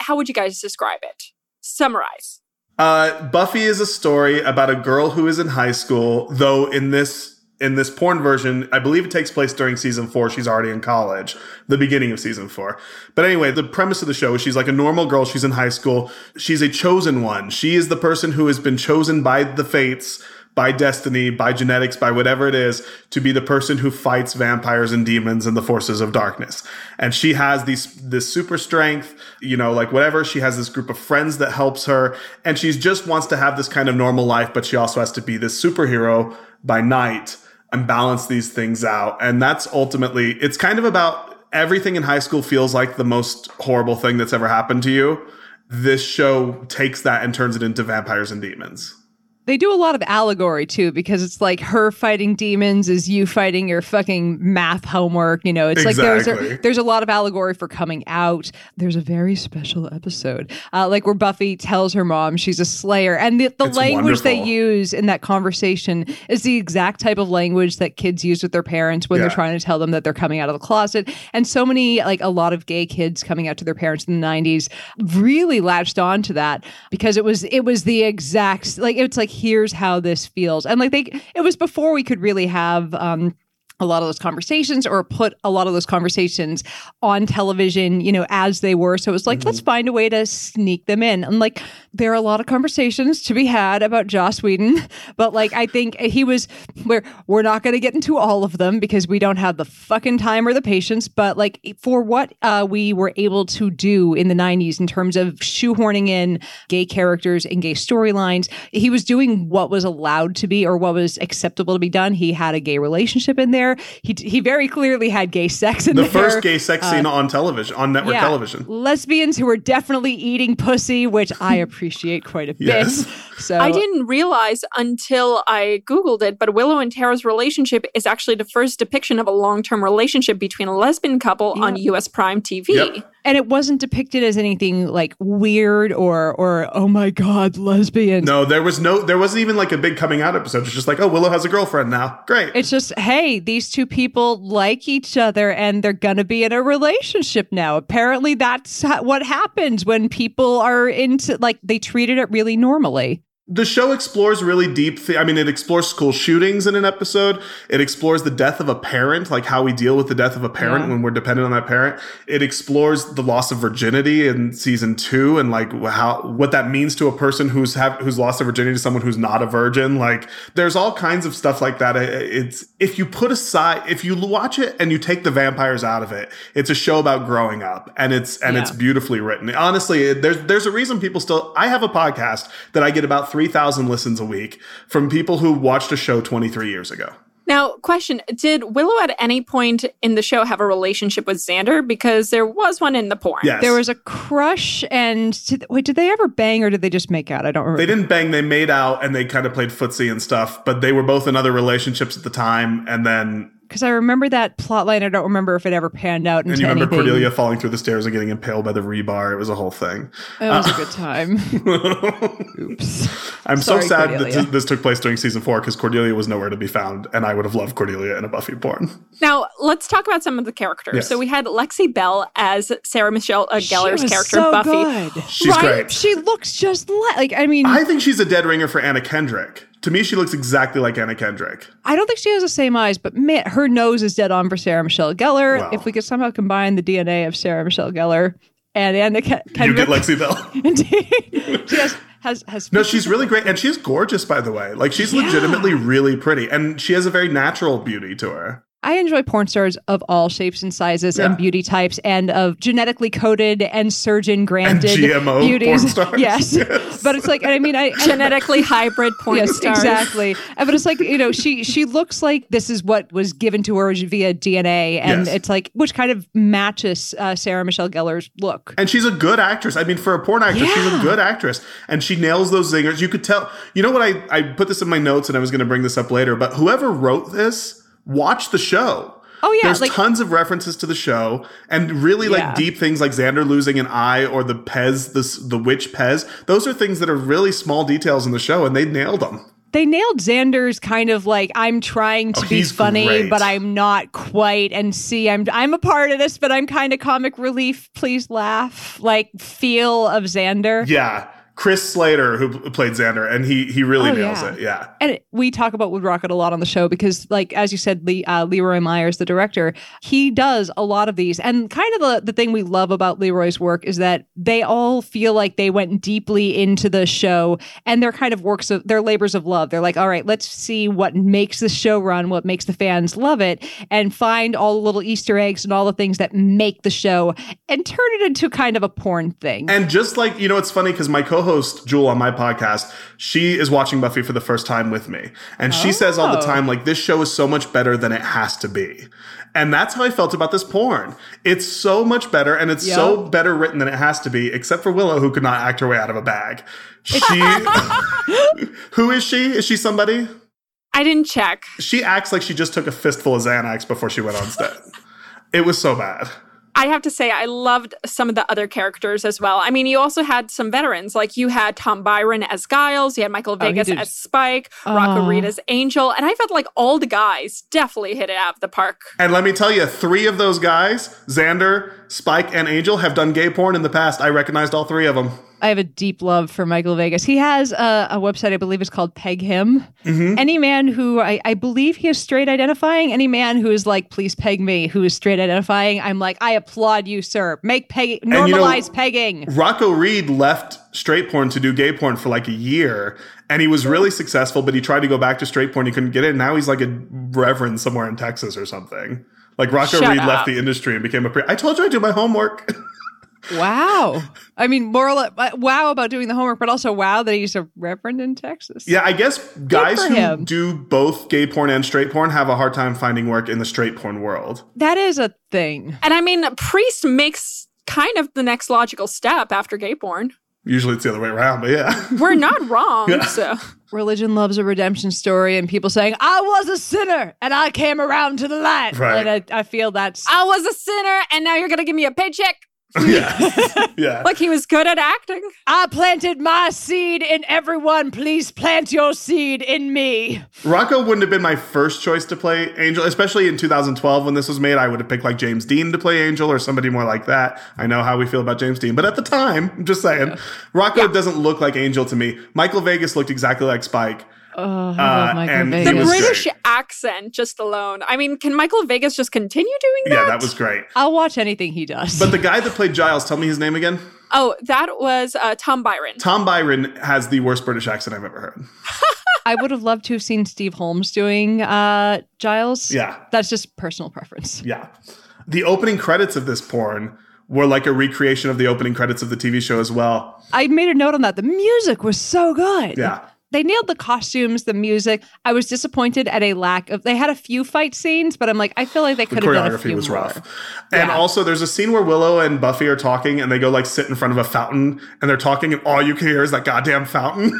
S2: how would you guys describe it summarize
S4: Uh, Buffy is a story about a girl who is in high school, though in this in this porn version, I believe it takes place during season four. She's already in college, the beginning of season four. But anyway, the premise of the show is she's like a normal girl. She's in high school. She's a chosen one. She is the person who has been chosen by the fates, by destiny, by genetics, by whatever it is, to be the person who fights vampires and demons and the forces of darkness. And she has these this super strength, you know, like whatever. She has this group of friends that helps her, and she just wants to have this kind of normal life, but she also has to be this superhero by night and balance these things out. And that's ultimately it's kind of about everything in high school feels like the most horrible thing that's ever happened to you. This show takes that and turns it into vampires and demons.
S3: They do a lot of allegory too, because it's like her fighting demons is you fighting your fucking math homework. You know, it's like there's a, there's a lot of allegory for coming out. There's a very special episode, uh, like where Buffy tells her mom she's a slayer, and the, the language they use in that conversation is the exact type of language that kids use with their parents when
S4: Yeah.
S3: they're trying to tell them that they're coming out of the closet. And so many, like a lot of gay kids coming out to their parents in the '90s, really latched on to that because it was it was the exact like it's like here's how this feels, and like they it was before we could really have. um a lot of those conversations or put a lot of those conversations on television, you know, as they were. So it was like, let's find a way to sneak them in. And like, there are a lot of conversations to be had about Joss Whedon, <laughs> but like, I think he was where we're not going to get into all of them because we don't have the fucking time or the patience. But like, for what uh, we were able to do in the 90s in terms of shoehorning in gay characters and gay storylines, he was doing what was allowed to be or what was acceptable to be done. He had a gay relationship in there. He he very clearly had gay sex in
S4: The
S3: there.
S4: first gay sex uh, scene on television, on network television.
S3: Lesbians who were definitely eating pussy, which I <laughs> appreciate quite a bit. So
S2: I didn't realize until I Googled it, but Willow and Tara's relationship is actually the first depiction of a long term relationship between a lesbian couple on US Prime TV.
S4: Yep.
S3: And it wasn't depicted as anything like weird or or oh my god, lesbian.
S4: No, there was no, there wasn't even like a big coming out episode. It's just like, oh, Willow has a girlfriend now. Great.
S3: It's just, hey, these two people like each other and they're going to be in a relationship now. Apparently, that's ha- what happens when people are into, like, they treated it really normally.
S4: The show explores really deep th- i mean it explores school shootings in an episode. It explores the death of a parent like how we deal with the death of a parent
S3: Yeah.
S4: when we're dependent on that parent. It explores the loss of virginity in season two and like how what that means to a person who's have who's lost their virginity to someone who's not a virgin. Like there's all kinds of stuff like that. It's if you put aside if you watch it and you take the vampires out of it it's a show about growing up and it's and it's beautifully written. Honestly there's there's a reason people still i have a podcast that i get about 3000 listens a week from people who watched a show 23 years ago
S2: Now, question Did Willow at any point in the show have a relationship with Xander? Because there was one in the porn.
S4: yes
S3: There was a crush, and did, wait, did they ever bang or did they just make out? I don't remember.
S4: they didn't bang they made out and they kind of played footsie and stuff but they were both in other relationships at the time and then
S3: because I remember that plot line. I don't remember if it ever panned out into
S4: and you remember
S3: anything.
S4: cordelia falling through the stairs and getting impaled by the rebar it was a whole thing
S3: It was a good <laughs> time. <laughs> Oops.
S4: i'm
S3: Sorry,
S4: so sad
S3: Cordelia.
S4: that this took place during season four because cordelia was nowhere to be found and i would have loved cordelia in a buffy porn
S2: Now, let's talk about some of the characters.
S4: Yes.
S2: So we had Lexi Belle as Sarah Michelle uh, Gellar's character,
S3: so
S2: Buffy.
S3: good.
S4: she's
S2: Right?
S4: great
S3: She looks just like, like I mean,
S4: I think she's a dead ringer for Anna Kendrick. To me, she looks exactly like Anna Kendrick.
S3: I don't think she has the same eyes, but man, her nose is dead on for Sarah Michelle Gellar.
S4: Wow.
S3: If we could somehow combine the DNA of Sarah Michelle Gellar and Anna Ke-
S4: You
S3: Kendrick,
S4: get Lexi Belle. <laughs>
S3: Indeed. she has has has
S4: No, she's really great, and she's gorgeous, by the way. Like she's
S3: Yeah.
S4: legitimately really pretty, and she has a very natural beauty to her.
S3: I enjoy porn stars of all shapes and sizes
S4: Yeah.
S3: and beauty types and of genetically coded and surgeon granted
S4: GMO
S3: beauties.
S4: porn stars. <laughs>
S3: Yes.
S4: Yes.
S3: But it's like I mean I
S2: Genetically hybrid porn
S3: Yes,
S2: stars.
S3: exactly. But it's like you know, she she looks like this is what was given to her via DNA, and
S4: Yes.
S3: it's like which kind of matches uh, Sarah Michelle Gellar's look.
S4: And she's a good actress. I mean, for a porn actress, she's a good actress. And she nails those zingers. You could tell. You know what? I, I put this in my notes and I was going to bring this up later, but whoever wrote this, watch the show.
S3: Oh, yeah,
S4: There's
S3: like-
S4: tons of references to the show and really
S3: Yeah.
S4: like deep things like Xander losing an eye or the Pez, the, the witch Pez. Those are things that are really small details in the show and they nailed them.
S3: They nailed Xander's kind of like I'm trying to
S4: Oh,
S3: be funny,
S4: great.
S3: but I'm not quite. And see, I'm I'm a part of this, but I'm kind of comic relief. Please laugh, like feel of Xander.
S4: Yeah. Chris Slater, who played Xander, and he he really
S3: Oh,
S4: nails
S3: yeah.
S4: it. Yeah.
S3: And we talk about Wood Rocket a lot on the show because, like, as you said, Lee, uh, Leroy Myers, the director, he does a lot of these. And kind of the, the thing we love about Leroy's work is that they all feel like they went deeply into the show and they're kind of works of their labors of love. They're like, all right, let's see what makes the show run, what makes the fans love it, and find all the little Easter eggs and all the things that make the show and turn it into kind of a porn thing.
S4: And just like, you know, it's funny because my co host, Jewel, on my podcast, she is watching Buffy for the first time with me. And she says all the
S3: Oh.
S4: time, like, this show is so much better than it has to be. And that's how I felt about this porn. It's so much better and it's so better written than it has to be, except for Willow, who could not act her way out of a bag. She, <laughs> who is she? Is she somebody?
S2: I didn't check.
S4: She acts like she just took a fistful of Xanax before she went on set. It was so bad.
S2: I have to say, I loved some of the other characters as well. I mean, you also had some veterans, like you had Tom Byron as Giles, you had Michael
S3: Oh,
S2: Vegas
S3: did-
S2: as Spike, Rocco
S3: Oh.
S2: Reed as Angel, and I felt like all the guys definitely hit it out of the park.
S4: And let me tell you, three of those guys, Xander, Spike, and Angel, have done gay porn in the past. I recognized all three of them.
S3: I have a deep love for Michael Vegas. He has a, a website, I believe it's called Peg Him. Mm-hmm. Any man who I, I believe he is straight identifying, any man who is like, please peg me, who is straight identifying, I'm like, I applaud you, sir. Make peg
S4: you know-
S3: normalize pegging.
S4: Rocco Reed left straight porn to do gay porn for like a year, and he was really successful, but he tried to go back to straight porn. He couldn't get in. Now he's like a reverend somewhere in Texas or something. Like Rocco
S2: Shut
S4: Reed
S2: up.
S4: left the industry and became a priest. I told you I do my homework. <laughs>
S3: Wow. I mean, more like, uh, wow about doing the homework, but also wow that he's a reverend in Texas.
S4: yeah, I guess guys who
S3: him.
S4: do both gay porn and straight porn have a hard time finding work in the straight porn world.
S3: That is a thing.
S2: And I mean, Priest makes kind of the next logical step after gay porn.
S4: Usually it's the other way around, but yeah. <laughs>
S2: We're not wrong,
S4: Yeah.
S2: so.
S3: Religion loves a redemption story, and people saying, I was a sinner and I came around to the light.
S4: Right.
S3: And I, I feel that's.
S2: I was a sinner, and now you're going to give me a paycheck.
S4: Yeah. <laughs> yeah.
S2: Look, he was good at acting.
S3: I planted my seed in everyone. Please plant your seed in me.
S4: Rocco wouldn't have been my first choice to play Angel, especially in 2012 when this was made. I would have picked like James Dean to play Angel or somebody more like that. I know how we feel about James Dean, but at the time, I'm just saying, Rocco
S2: Yeah.
S4: doesn't look like Angel to me. Michael Vegas looked exactly like Spike.
S3: Oh, I
S4: Uh,
S3: Michael
S4: and he
S2: The British
S4: great.
S2: accent just alone. I mean, can Michael Vegas just continue doing that?
S4: Yeah, that was great.
S3: I'll watch anything he does.
S4: But the guy that played Giles, tell me his name again.
S2: Oh, that was uh, Tom Byron.
S4: Tom Byron has the worst British accent I've ever heard. <laughs>
S3: I would have loved to have seen Steve Holmes doing uh, Giles.
S4: Yeah.
S3: That's just personal preference.
S4: Yeah. The opening credits of this porn were like a recreation of the opening credits of the TV show as well.
S3: I made a note on that. The music was so good.
S4: Yeah.
S3: They nailed the costumes, the music. I was disappointed at a lack of. They had a few fight scenes, but I'm like, I feel like they
S4: The
S3: could have done a
S4: choreography
S3: few
S4: was
S3: more.
S4: rough. And
S3: Yeah.
S4: also, there's a scene where Willow and Buffy are talking and they go like sit in front of a fountain and they're talking, and all you can hear is that goddamn fountain.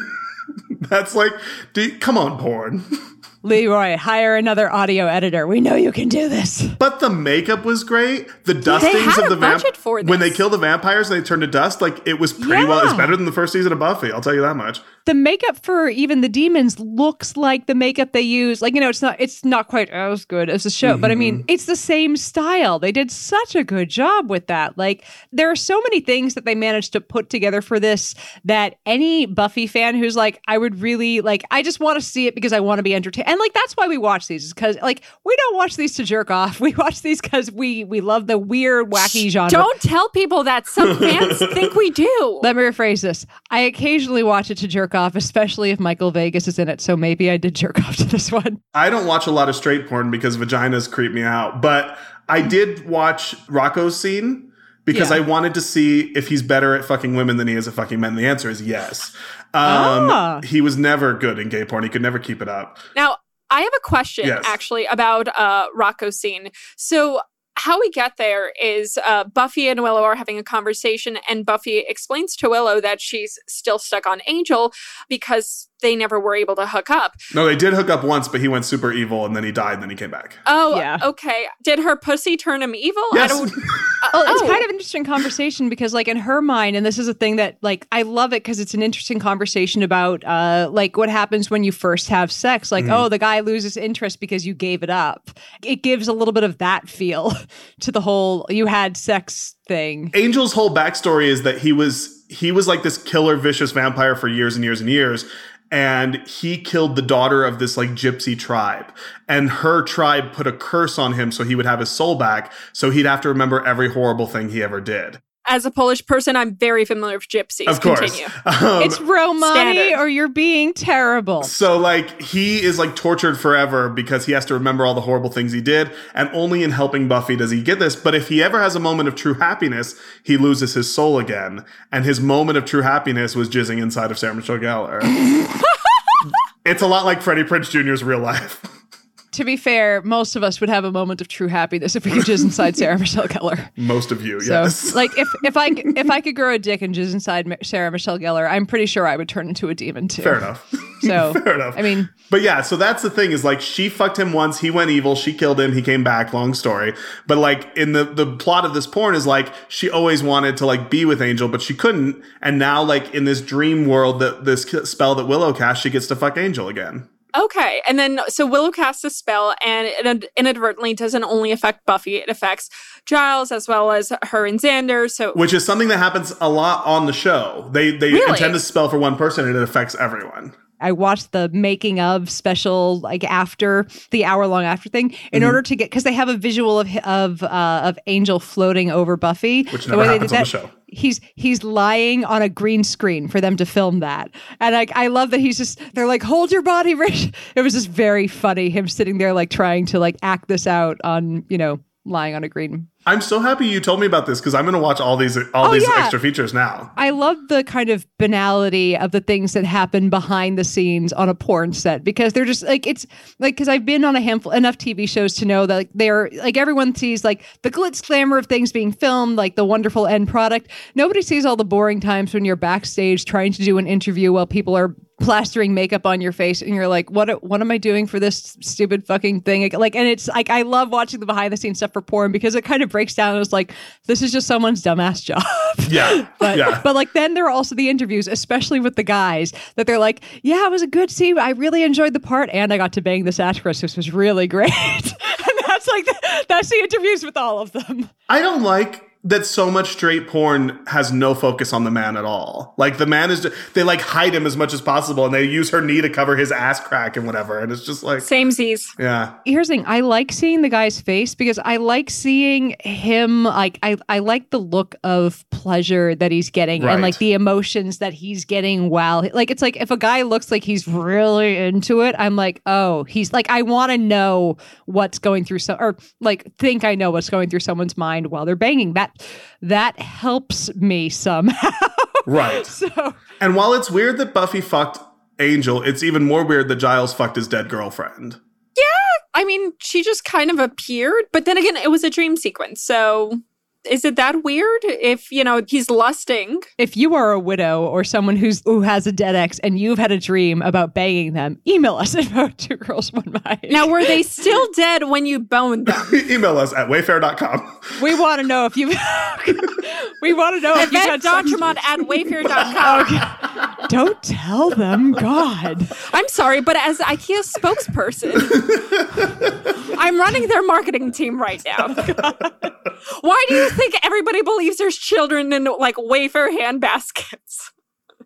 S4: <laughs> That's like, dude, come on, porn. <laughs>
S3: Leroy, hire another audio editor. We know you can do this.
S4: But the makeup was great. The dustings of the vamp-
S2: budget for
S4: when they kill the vampires and they turn to dust, like it was pretty well. It's better than the first season of Buffy. I'll tell you that much.
S3: The makeup for even the demons looks like the makeup they use. Like you know, it's not it's not quite as good as the show, but I mean, mm-hmm. it's the same style. They did such a good job with that. Like there are so many things that they managed to put together for this that any Buffy fan who's like, I would really like, I just want to see it because I want to be entertained. And like that's why we watch these because like we don't watch these to jerk off. <laughs> We watch these because we we love the weird, wacky genre.
S2: Don't tell people that some fans <laughs> think we do.
S3: Let me rephrase this. I occasionally watch it to jerk off, especially if Michael Vegas is in it. So maybe I did jerk off to this one.
S4: I don't watch a lot of straight porn because vaginas creep me out, but I did watch Rocco's scene because
S3: Yeah.
S4: I wanted to see if he's better at fucking women than he is at fucking men. The answer is yes. Um,
S3: Ah.
S4: He was never good in gay porn. He could never keep it up.
S2: Now, I have a question
S4: Yes.
S2: actually about uh Rocco's scene. So how we get there is uh, Buffy and Willow are having a conversation, and Buffy explains to Willow that she's still stuck on Angel because they never were able to hook up.
S4: No, they did hook up once, but he went super evil and then he died and then he came back.
S2: Oh,
S3: Yeah.
S2: okay. Did her pussy turn him evil?
S4: Yes.
S2: I don't. <laughs>
S3: Well, it's
S2: Oh.
S3: kind of an interesting conversation because, like, in her mind, and this is a thing that, like, I love it because it's an interesting conversation about, uh, like, what happens when you first have sex. Like, oh, the guy loses interest because you gave it up. It gives a little bit of that feel <laughs> to the whole you had sex thing.
S4: Angel's whole backstory is that he was he was like this killer vicious vampire for years and years and years and he killed the daughter of this like gypsy tribe. And her tribe put a curse on him so he would have his soul back so he'd have to remember every horrible thing he ever did
S2: As a Polish person, I'm very familiar with gypsies.
S4: of course
S2: Continue.
S4: Um,
S3: it's Romani
S2: standard.
S3: or you're being terrible.
S4: so like he is like tortured forever because he has to remember all the horrible things he did and only in helping buffy does he get this but if he ever has a moment of true happiness he loses his soul again and his moment of true happiness was jizzing inside of sarah michelle gellar <laughs> it's a lot like freddie prinze jr's real life
S3: To be fair, most of us would have a moment of true happiness if we could jizz inside <laughs> Sarah Michelle Gellar.
S4: most of you
S3: So,
S4: yes <laughs>
S3: like, if if I if I could grow a dick and jizz inside Sarah Michelle Gellar, I'm pretty sure I would turn into a demon too.
S4: fair enough <laughs>
S3: So,
S4: Fair enough.
S3: I mean,
S4: But yeah, so that's the thing is like she fucked him once, he went evil, she killed him, he came back, long story. But like in the the plot of this porn is like she always wanted to like be with Angel, but she couldn't. And now like in this dream world that this spell that Willow cast, she gets to fuck Angel again.
S2: Okay, and then so Willow casts a spell, and it inadvertently doesn't only affect Buffy; it affects Giles as well as her and Xander. So
S4: Which is something that happens a lot on the show. They they
S2: Really?
S4: intend to spell for one person and it affects everyone.
S3: I watched the making of special like after the hour long after thing
S4: Mm-hmm.
S3: in order to get because they have a visual of of uh, of Angel floating over Buffy.
S4: Which
S3: The
S4: never
S3: way they
S4: happens
S3: did
S4: on the
S3: that-
S4: show.
S3: He's he's lying on a green screen for them to film that, and I I love that he's just they're like hold your body, Rich. <laughs> It was just very funny him sitting there like trying to like act this out on you know lying on a green
S4: I'm so happy you told me about this because I'm gonna watch all these all
S3: Oh,
S4: these
S3: yeah.
S4: extra features now.
S3: I love the kind of banality of the things that happen behind the scenes on a porn set because they're just like it's like because I've been on a handful enough TV shows to know that like they're like everyone sees like the glitz glamour of things being filmed, like the wonderful end product. Nobody sees all the boring times when you're backstage trying to do an interview while people are plastering makeup on your face and you're like what what am I doing for this stupid fucking thing like and it's like I love watching the behind the scenes stuff for porn because it kind of breaks down and is like, this is just someone's dumbass job. <laughs>
S4: Yeah.
S3: but
S4: yeah.
S3: but like then there are also the interviews, especially with the guys, that they're like, yeah, it was a good scene. I really enjoyed the part, and I got to bang this actress. This was really <laughs> great. <laughs> and that's like the, that's the interviews with all of them.
S4: I don't like that so much straight porn has no focus on the man at all. Like the man is, they like hide him as much as possible, and they use her knee to cover his ass crack and whatever. And it's just like
S2: Same Z's.
S4: Yeah.
S3: Here's the thing: I like seeing the guy's face because I like seeing him. Like I, I like the look of pleasure that he's getting
S4: Right.
S3: and like the emotions that he's getting. While like it's like if a guy looks like he's really into it, I'm like, oh, he's like I want to know what's going through some or like think I know what's going through someone's mind while they're banging. That that helps me somehow. <laughs>
S4: Right.
S3: so
S4: And while it's weird that Buffy fucked Angel, it's even more weird that Giles fucked his dead girlfriend. Yeah.
S2: I mean, she just kind of appeared, but then again, it was a dream sequence. So is it that weird if, you know, he's lusting?
S3: if you are a widow or someone who's who has a dead ex and you've had a dream about banging them, email us <laughs> at vote two girls one mic. <laughs>
S2: Now, were they still <laughs> dead when you boned them?
S4: Email us at wayfair.com.
S3: we want to know if you. we want to know if you've
S2: Yvette
S3: had sex.
S2: At wayfair.com.
S3: Don't tell them, God.
S2: I'm sorry, but as IKEA spokesperson, I'm running their marketing team right now. Why do you think everybody believes there's children in like Wayfair hand baskets?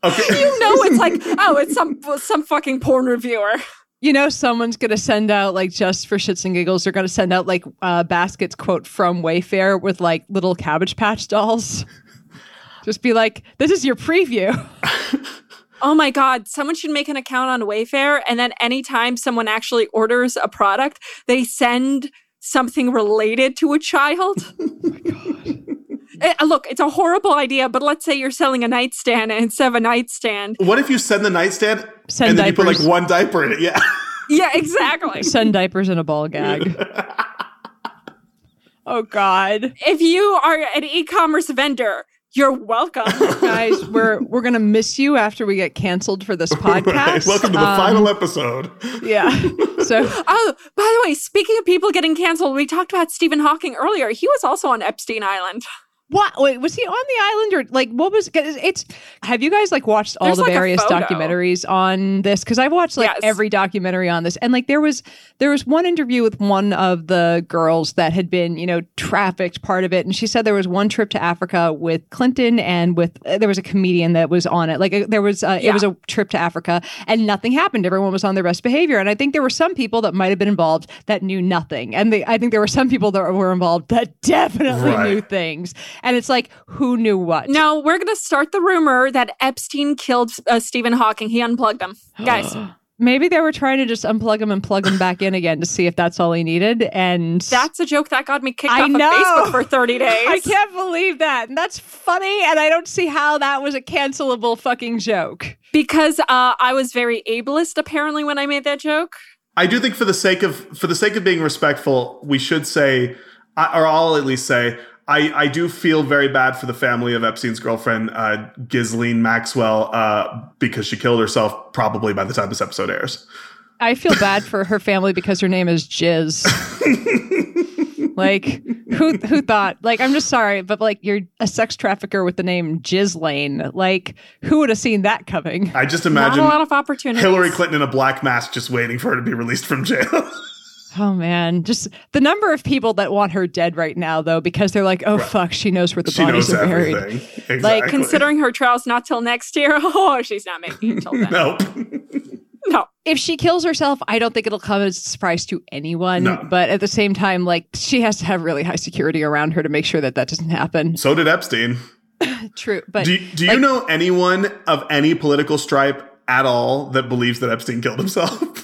S4: Okay. <laughs>
S2: You know, it's like, oh, it's some <laughs> some fucking porn reviewer.
S3: You know, someone's gonna send out like just for shits and giggles. They're gonna send out like uh, baskets quote from Wayfair with like little Cabbage Patch dolls. <laughs> Just be like, this is your preview.
S2: Oh my god, someone should make an account on Wayfair and then anytime someone actually orders a product, they send something related to a child. <laughs> Eh, Look, it's a horrible idea, but let's say you're selling a nightstand and instead of a nightstand.
S4: What if you send the nightstand
S3: Send
S4: and then you put like one diaper in it? Yeah. <laughs>
S2: Yeah, exactly.
S3: Send diapers in a ball gag. <laughs> oh God.
S2: if you are an e-commerce vendor, you're welcome.
S3: guys <laughs> we're we're gonna miss you after we get canceled for this <laughs> podcast
S4: Welcome to the
S3: Um,
S4: final episode.
S3: yeah <laughs> so
S2: oh, by the way, speaking of people getting canceled, we talked about Stephen Hawking earlier. He was also on Epstein Island.
S3: What? Wait was he on the island or like what was 'cause it's have you guys like watched all
S2: There's,
S3: the
S2: like,
S3: various documentaries on this? Because i've watched like
S2: Yes.
S3: every documentary on this. And like there was there was one interview with one of the girls that had been you know trafficked part of it. And she said there was one trip to africa with clinton and with uh, there was a comedian that was on it. Like uh, there was uh, it was a trip to africa and nothing happened. Everyone was on their best behavior. And i think there were some people that might have been involved that knew nothing. And they, i think there were some people that were involved that definitely
S4: Right.
S3: knew things and it's like who knew what
S2: No, we're going to start the rumor that Epstein killed uh, Stephen Hawking. He unplugged him. <gasps> Guys,
S3: maybe they were trying to just unplug him and plug him back in again to see if that's all he needed and
S2: that's a joke that got me kicked
S3: I
S2: off
S3: know.
S2: of Facebook for <laughs> 30 days.
S3: I can't believe that. And that's funny. And I don't see how that was a cancelable fucking joke.
S2: because uh, I was very ableist apparently when I made that joke.
S4: I do think for the sake of for the sake of being respectful, we should say, or I'll at least say, I, I do feel very bad for the family of Epstein's girlfriend, uh, Ghislaine Maxwell, uh, because she killed herself probably by the time this episode airs.
S3: I feel bad for her family because her name is Jizz. <laughs> like who who thought like I'm just sorry, but like you're a sex trafficker with the name Jizz Lane. Like who would have seen that coming?
S4: I just
S2: Not
S4: imagine
S2: a lot of opportunities.
S4: Hillary Clinton in a black mask just waiting for her to be released from jail. <laughs>
S3: Oh man, just the number of people that want her dead right now though because they're like, oh fuck, she knows where the
S4: she
S3: bodies
S4: knows
S3: are buried.
S4: Exactly.
S3: Like,
S2: Considering her trial's not till next year, <laughs> oh, she's not making it till then.
S4: Nope. <laughs>
S2: No.
S3: if she kills herself, I don't think it'll come as a surprise to anyone.
S4: No.
S3: But at the same time, like she has to have really high security around her to make sure that that doesn't happen.
S4: So did Epstein. <laughs>
S3: True, but
S4: Do, do you know anyone of any political stripe at all that believes that Epstein killed himself?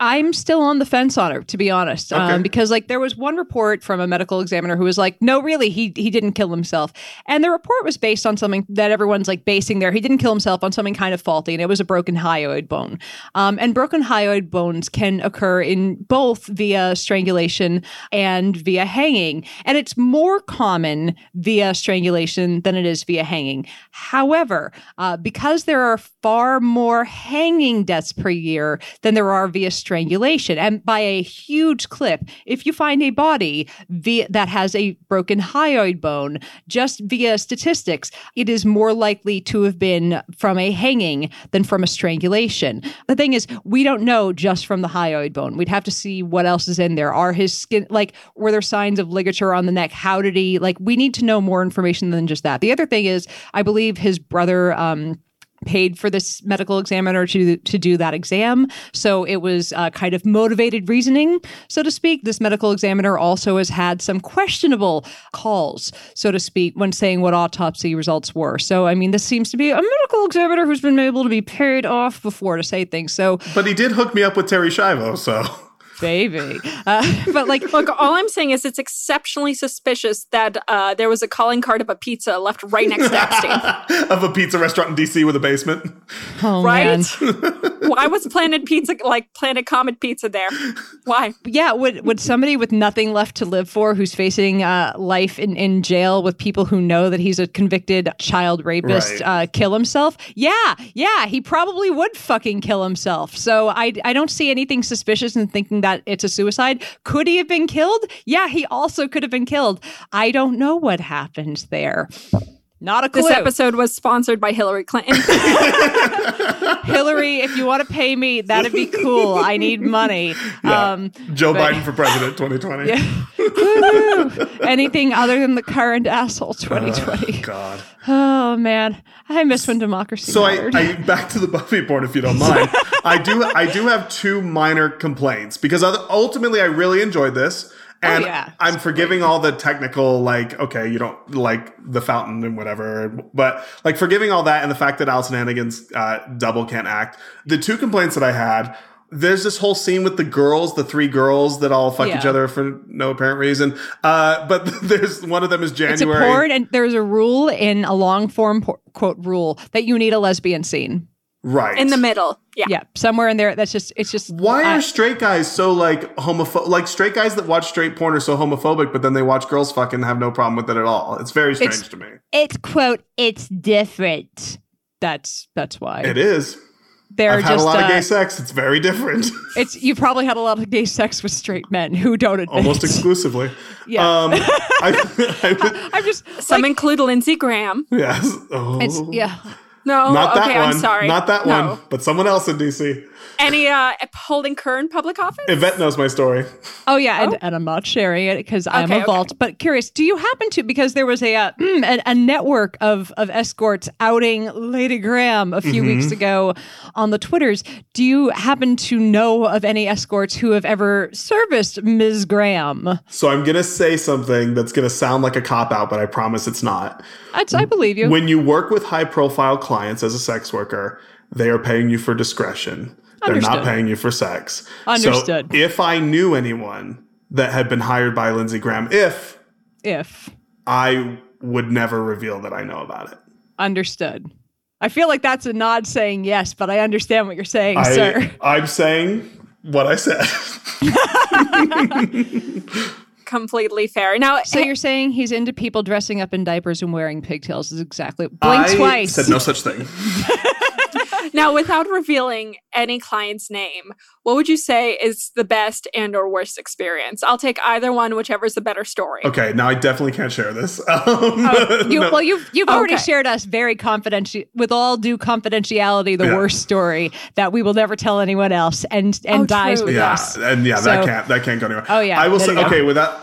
S3: I'm still on the fence on it, to be honest,
S4: Okay.
S3: um, because like there was one report from a medical examiner who was like, "No, really, he he didn't kill himself," and the report was based on something that everyone's like basing there. He didn't kill himself on something kind of faulty, and it was a broken hyoid bone. Um, and broken hyoid bones can occur in both via strangulation and via hanging, and it's more common via strangulation than it is via hanging. However, uh, because there are far more hanging deaths per year than there are via strangulation. Strangulation and by a huge clip, if you find a body via, that has a broken hyoid bone, just via statistics, it is more likely to have been from a hanging than from a strangulation. The thing is, we don't know just from the hyoid bone. We'd have to see what else is in there. Are his skin, like, were there signs of ligature on the neck? How did he, like, we need to know more information than just that. The other thing is, I believe his brother, um, paid for this medical examiner to to do that exam. So it was uh, kind of motivated reasoning, so to speak. This medical examiner also has had some questionable calls, so to speak, when saying what autopsy results were. So I mean, this seems to be a medical examiner who's been able to be paid off before to say things. So,
S4: but he did hook me up with Terri Schiavo, so
S3: baby. Uh, <laughs> but like,
S2: look, all I'm saying is it's exceptionally suspicious that uh, there was a calling card of a pizza left right next to Epstein. <laughs>
S4: of a pizza restaurant in DC with a basement.
S3: Oh,
S2: right? <laughs> Why was Planet Pizza like Planet Comet Pizza there? Why?
S3: Yeah, would would somebody with nothing left to live for, who's facing uh, life in, in jail with people who know that he's a convicted child rapist, right. uh, kill himself? Yeah, yeah, he probably would fucking kill himself. So I I don't see anything suspicious in thinking that that it's a suicide. Could he have been killed? Yeah, he also could have been killed. I don't know what happened there. Not a clue.
S2: This episode was sponsored by Hillary Clinton. <laughs>
S3: Hillary, if you want to pay me, that'd be cool. I need money.
S4: Yeah. Um, Joe but, Biden for president 2020.
S3: Yeah. Anything other than the current asshole 2020.
S4: Uh, God.
S3: Oh man, I miss when democracy.
S4: So I, I, back to the Buffy porn, if you don't mind. <laughs> I do I do have two minor complaints because ultimately I really enjoyed this. Oh, and oh, yeah. I'm forgiving all the technical, like, okay, you don't like the fountain and whatever, but like forgiving all that and the fact that Alyson Hannigan's uh, double can't act. The two complaints that I had there's this whole scene with the girls, the three girls that all fuck yeah. each other for no apparent reason. Uh, but <laughs> there's one of them is January. It's a
S3: porn, and there's a rule in a long form quote rule that you need a lesbian scene.
S4: Right.
S2: In the middle. Yeah.
S3: Yeah. Somewhere in there. That's just, it's just.
S4: Why are straight guys so like homophobic? Like straight guys that watch straight porn are so homophobic, but then they watch girls fucking have no problem with it at all. It's very strange
S3: it's,
S4: to me.
S3: It's quote, it's different. That's, that's why.
S4: It is.
S3: They're
S4: I've
S3: just,
S4: had a lot
S3: uh,
S4: of gay sex. It's very different. <laughs>
S3: it's you probably had a lot of gay sex with straight men who don't admit.
S4: Almost exclusively. <laughs>
S3: Yeah. Um, I, <laughs> am just
S2: some like, include Lindsey Graham.
S4: Yes. Oh.
S3: It's, yeah.
S2: No,
S4: not
S2: okay,
S4: that one.
S2: I'm sorry.
S4: Not that
S2: no.
S4: one, but someone else in DC.
S2: Any uh, holding current public office?
S4: Yvette knows my story.
S3: Oh yeah, and, oh. and I'm not sharing it because okay, I'm a okay. vault. But curious, do you happen to because there was a uh, <clears throat> a, a, network of of escorts outing Lady Graham a few mm-hmm. weeks ago on the Twitters. Do you happen to know of any escorts who have ever serviced Ms. Graham?
S4: So I'm gonna say something that's gonna sound like a cop out, but I promise it's not.
S3: That's, I believe you.
S4: When you work with high profile clients as a sex worker, they are paying you for discretion. They're not paying you for sex.
S3: Understood.
S4: So if I knew anyone that had been hired by Lindsey Graham, if
S3: if
S4: I would never reveal that I know about it.
S3: Understood. I feel like that's a nod saying yes, but I understand what you're saying, I, sir.
S4: I'm saying what I said. <laughs>
S2: Completely fair. Now,
S3: so you're saying he's into people dressing up in diapers and wearing pigtails is exactly blink
S4: I
S3: twice.
S4: Said no such thing. <laughs> <laughs>
S2: now, without revealing any client's name, what would you say is the best and or worst experience? I'll take either one, whichever's the better story.
S4: Okay, now I definitely can't share this. <laughs> Um,
S3: oh, you, no. Well, you've you've okay. already shared us very confidential, with all due confidentiality, the yeah. worst story that we will never tell anyone else, and and oh, dies true. with
S4: yeah,
S3: us.
S4: and yeah, so, that can't that can't go anywhere.
S3: Oh yeah,
S4: I will say okay with that.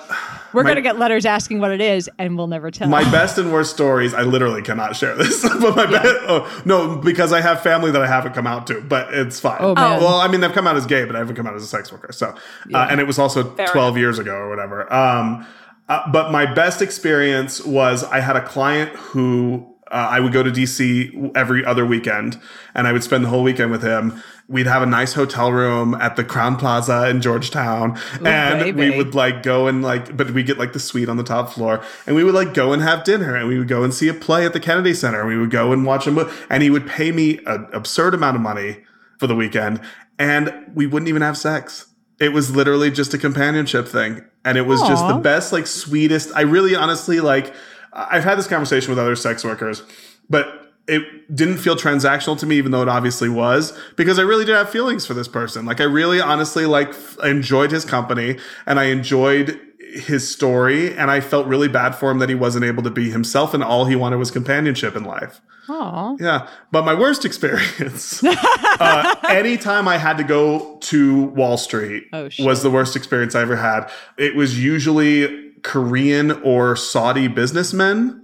S3: We're my, gonna get letters asking what it is, and we'll never tell.
S4: My best and worst stories, I literally cannot share this. <laughs> but my yeah. best, oh, no, because I have family that I haven't come out to, but it's fine.
S3: Oh, man.
S4: Well, I mean, they've come out as gay, but I haven't come out as a sex worker. So, uh, yeah. uh, and it was also Fair 12 enough. years ago or whatever. Um, uh, but my best experience was I had a client who uh, I would go to DC every other weekend, and I would spend the whole weekend with him we'd have a nice hotel room at the Crowne Plaza in Georgetown. Ooh, and baby. we would like go and like, but we get like the suite on the top floor and we would like go and have dinner and we would go and see a play at the Kennedy Center. And We would go and watch a movie and he would pay me an absurd amount of money for the weekend and we wouldn't even have sex. It was literally just a companionship thing. And it was Aww. just the best, like sweetest. I really honestly like, I've had this conversation with other sex workers, but it didn't feel transactional to me, even though it obviously was, because I really did have feelings for this person. Like I really honestly like enjoyed his company and I enjoyed his story and I felt really bad for him that he wasn't able to be himself and all he wanted was companionship in life.
S3: Aww.
S4: Yeah. But my worst experience, <laughs> uh, anytime I had to go to Wall Street
S3: Oh,
S4: was the worst experience I ever had. It was usually Korean or Saudi businessmen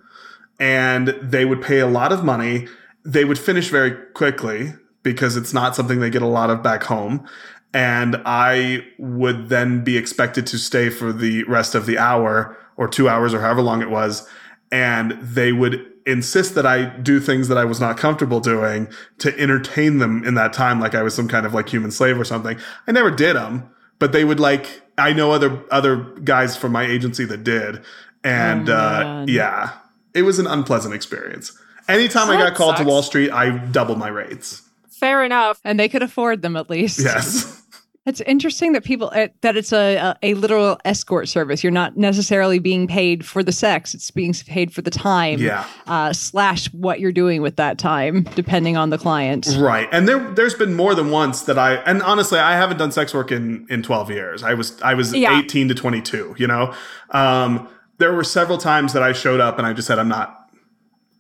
S4: and they would pay a lot of money. They would finish very quickly because it's not something they get a lot of back home. And I would then be expected to stay for the rest of the hour or two hours or however long it was. And they would insist that I do things that I was not comfortable doing to entertain them in that time, like I was some kind of like human slave or something. I never did them, but they would like, I know other, other guys from my agency that did. And,
S3: Oh,
S4: uh, yeah, it was an unpleasant experience. Anytime I
S2: That
S4: got called to. Wall Street, I doubled my rates.
S2: Fair enough.
S3: And they could afford them at least.
S4: Yes.
S3: It's interesting that people uh, that it's a, a a literal escort service. You're not necessarily being paid for the sex; it's being paid for the time,
S4: Yeah.
S3: uh, slash what you're doing with that time, depending on the client.
S4: Right. And there there's been more than once that I and honestly I haven't done sex work in in 12 years. I was I was
S2: Yeah.
S4: 18 to 22, you know. Um there were several times that I showed up and I just said I'm not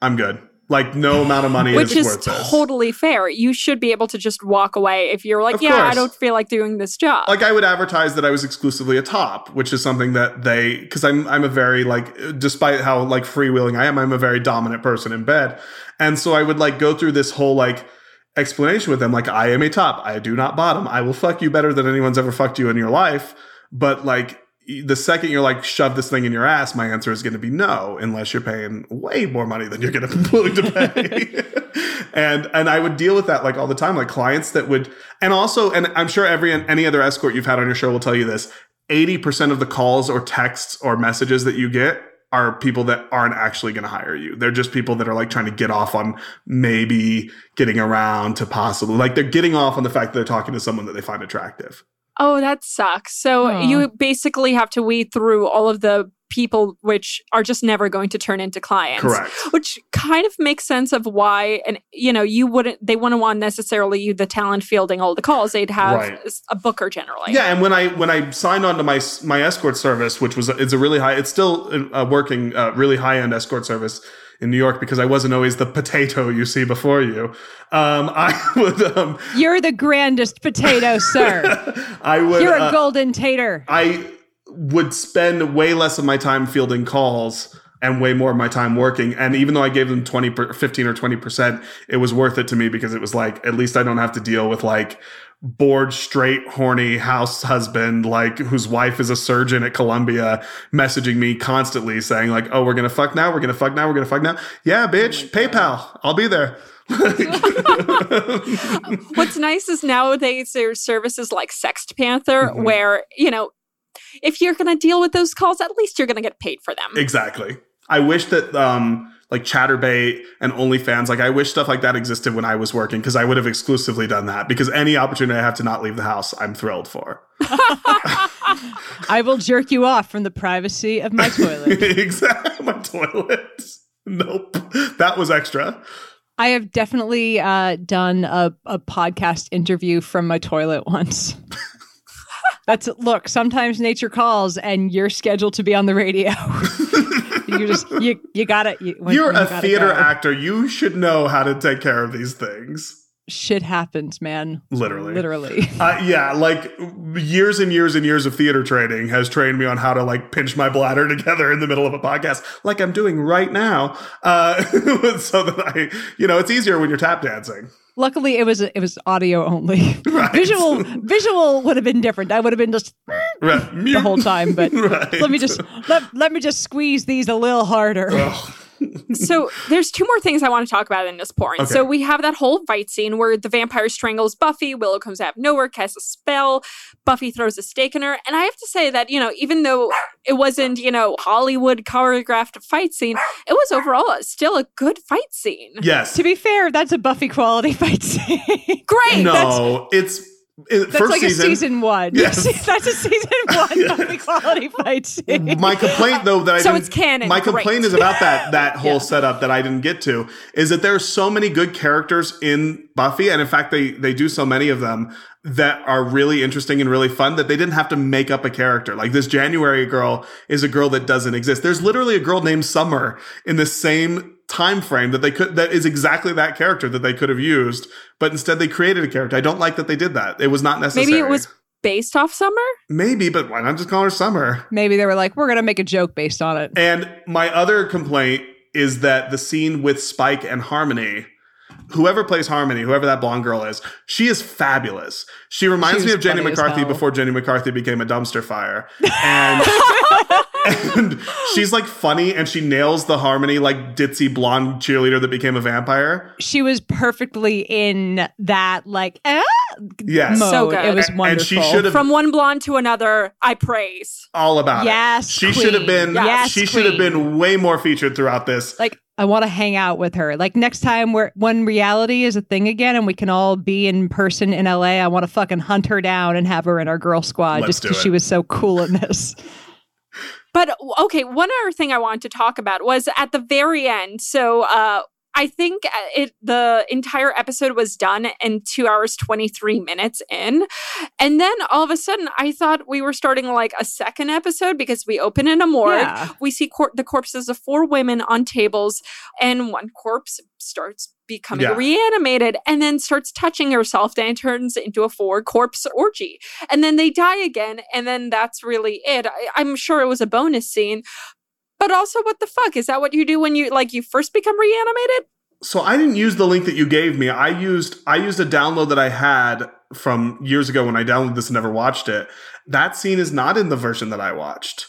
S4: I'm good. Like no amount of money
S2: Which
S4: is,
S2: is
S4: worth this.
S2: totally fair. You should be able to just walk away if you're like,
S4: Of
S2: yeah, I don't feel like doing this job.
S4: like I would advertise that I was exclusively a top, which is something that they because I'm I'm a very like despite how like freewheeling I am, I'm a very dominant person in bed. And so I would like go through this whole like explanation with them like I am a top. I do not bottom. I will fuck you better than anyone's ever fucked you in your life. But like the second you're like shove this thing in your ass, my answer is going to be no, unless you're paying way more money than you're going to be willing to pay. <laughs> and and I would deal with that like all the time, like clients that would, and also, and I'm sure every any other escort you've had on your show will tell you this: eighty percent of the calls or texts or messages that you get are people that aren't actually going to hire you. They're just people that are like trying to get off on maybe getting around to possibly like they're getting off on the fact that they're talking to someone that they find attractive.
S2: Oh, that sucks. So
S3: Aw.
S2: you basically have to weed through all of the people which are just never going to turn into clients.
S4: Correct.
S2: Which kind of makes sense of why, and you know, you wouldn't, they wouldn't want necessarily you, the talent fielding all the calls. They'd have
S4: Right.
S2: a booker generally.
S4: Yeah, and when I when I signed on to my my escort service, which was it's a really high, it's still a working uh, really high end escort service in New York because I wasn't always the potato you see before you. Um, <laughs> I would um,
S3: You're the grandest potato, sir. <laughs>
S4: I would
S3: You're a
S4: uh,
S3: golden tater.
S4: I would spend way less of my time fielding calls and way more of my time working. And even though I gave them 20, per, 15 or 20%, it was worth it to me because it was like, at least I don't have to deal with like bored, straight, horny house husband, like whose wife is a surgeon at Columbia messaging me constantly saying like, oh, we're to fuck now. We're to fuck now. We're to fuck now. Yeah, bitch, PayPal. I'll be there. <laughs>
S2: What's nice is nowadays there's services like Sext Panther
S4: Mhm.
S2: where, you know, if you're to deal with those calls, at least you're to get paid for them.
S4: Exactly. I wish that um like Chaturbate and OnlyFans, like I wish stuff like that existed when I was working because I would have exclusively done that. Because any opportunity I have to not leave the house, I'm thrilled for. <laughs>
S3: I will jerk you off from the privacy of my toilet. <laughs>
S4: exactly. My toilet. Nope. That was extra.
S3: I have definitely uh, done a, a podcast interview from my toilet once. <laughs> That's look. Sometimes nature calls, and you're scheduled to be on the radio. You just you you gotta. You, when-
S4: You're
S3: when you
S4: a
S3: gotta
S4: theater
S3: go.
S4: actor. You should know how to take care of these things.
S3: Shit happens, man.
S4: Literally.
S3: literally. <laughs>
S4: Uh, yeah, like years and years and years of theater training has trained me on how to like pinch my bladder <laughs> together in the middle of a podcast, like I'm doing right now. Uh, <laughs> so that I, you know, it's easier when you're tap dancing.
S3: Luckily, it was it was audio only.
S4: Right.
S3: Visual visual would have been different. I would have been just
S4: Right.
S3: the whole time. But
S4: Right.
S3: let me just let, let me just squeeze these a little harder.
S2: So <laughs> there's two more things I want to talk about in this porn.
S4: Okay.
S2: So we have that whole fight scene where the vampire strangles Buffy, Willow comes out of nowhere, casts a spell, Buffy throws a stake in her. And I have to say that, you know, even though it wasn't, you know, Hollywood choreographed fight scene, it was overall still a good fight scene.
S4: Yes.
S3: To be fair, that's a Buffy quality <laughs> fight scene.
S2: Great.
S4: no, it's in-
S3: That's
S4: first
S3: like
S4: season,
S3: a season one.
S4: Yes. <laughs>
S3: That's a season <laughs> one of equality fight scene.
S4: my complaint though that I
S2: So it's canon.
S4: My
S2: Great.
S4: complaint is about that that <laughs> whole setup that I didn't get to is that there are so many good characters in Buffy, and in fact they they do so many of them that are really interesting and really fun that they didn't have to make up a character. Like this January girl is a girl that doesn't exist. There's literally a girl named Summer in the same time frame that they could that is exactly that character that they could have used, but instead they created a character. I don't like that they did that. It was not necessary.
S2: Maybe it was based off Summer.
S4: maybe, but why not just call her Summer?
S3: Maybe they were like, we're gonna make a joke based on it.
S4: And my other complaint is that the scene with Spike and Harmony, whoever plays Harmony, whoever that blonde girl is, she is fabulous. She reminds
S3: She
S4: me of Jenny McCarthy before Jenny McCarthy became a dumpster fire. <laughs> And, <laughs> and she's like funny and she nails the Harmony like ditzy blonde cheerleader that became a vampire.
S3: She was perfectly in that like ah,
S4: Yes.
S3: mode.
S2: So good.
S3: It was wonderful.
S4: and she should have
S2: From one blonde to another, I praise.
S4: all about
S3: Yes,
S4: it. She should have been
S3: Yes,
S4: she should have been way more featured throughout this.
S3: like I want to hang out with her. Like next time we're when reality is a thing again and we can all be in person in LA, I want to fucking hunt her down and have her in our girl squad
S4: Let's
S3: just because she was so cool in this.
S2: But okay, one other thing I wanted to talk about was at the very end. So uh I think uh, it the entire episode was done in 2 hours 23 minutes in. And then all of a sudden I thought we were starting like a second episode because we open in a morgue.
S3: Yeah.
S2: We see cor- the corpses of four women on tables and one corpse starts becoming
S4: Yeah.
S2: reanimated and then starts touching herself and turns into a four corpse orgy and then they die again and then that's really it I, i'm sure it was a bonus scene but also what the fuck is that what you do when you like you first become reanimated
S4: So I didn't use the link that you gave me. I used I used a download that I had from years ago when I downloaded this and never watched it. That scene is not in the version that I watched.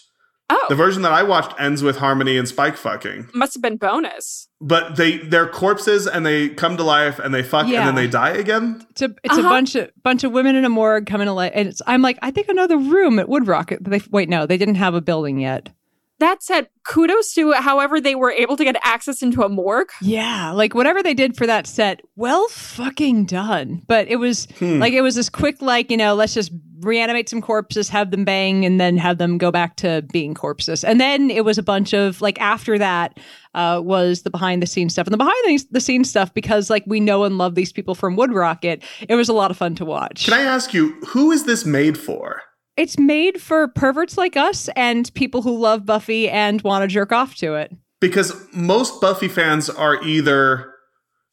S2: Oh
S4: The version that I watched ends with Harmony and Spike fucking.
S2: must have been bonus
S4: But they they're corpses and they come to life and they fuck and then they die again.
S3: It's a it's
S2: Uh-huh.
S3: a bunch of bunch of women in a morgue coming to life, and it's, I'm like, I think another room at Woodrock. But they wait, no, they didn't have a building yet.
S2: that said kudos to however they were able to get access into a morgue
S3: Yeah, like whatever they did for that set, well fucking done. But it was
S4: Hmm.
S3: like it was this quick, like you know, let's just reanimate some corpses, have them bang, and then have them go back to being corpses. And then it was a bunch of like after that uh, was the behind the scenes stuff and the behind the, scenes stuff because like we know and love these people from Wood Rocket. It was a lot of fun to watch.
S4: Can I ask you, who is this made for?
S3: it's made for perverts like us and people who love Buffy and want to jerk off to it.
S4: Because most Buffy fans are either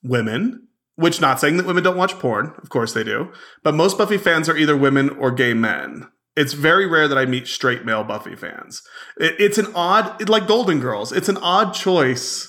S4: women, which not saying that women don't watch porn, of course they do, but most Buffy fans are either women or gay men. It's very rare that I meet straight male Buffy fans. It, it's an odd, like Golden Girls, it's an odd choice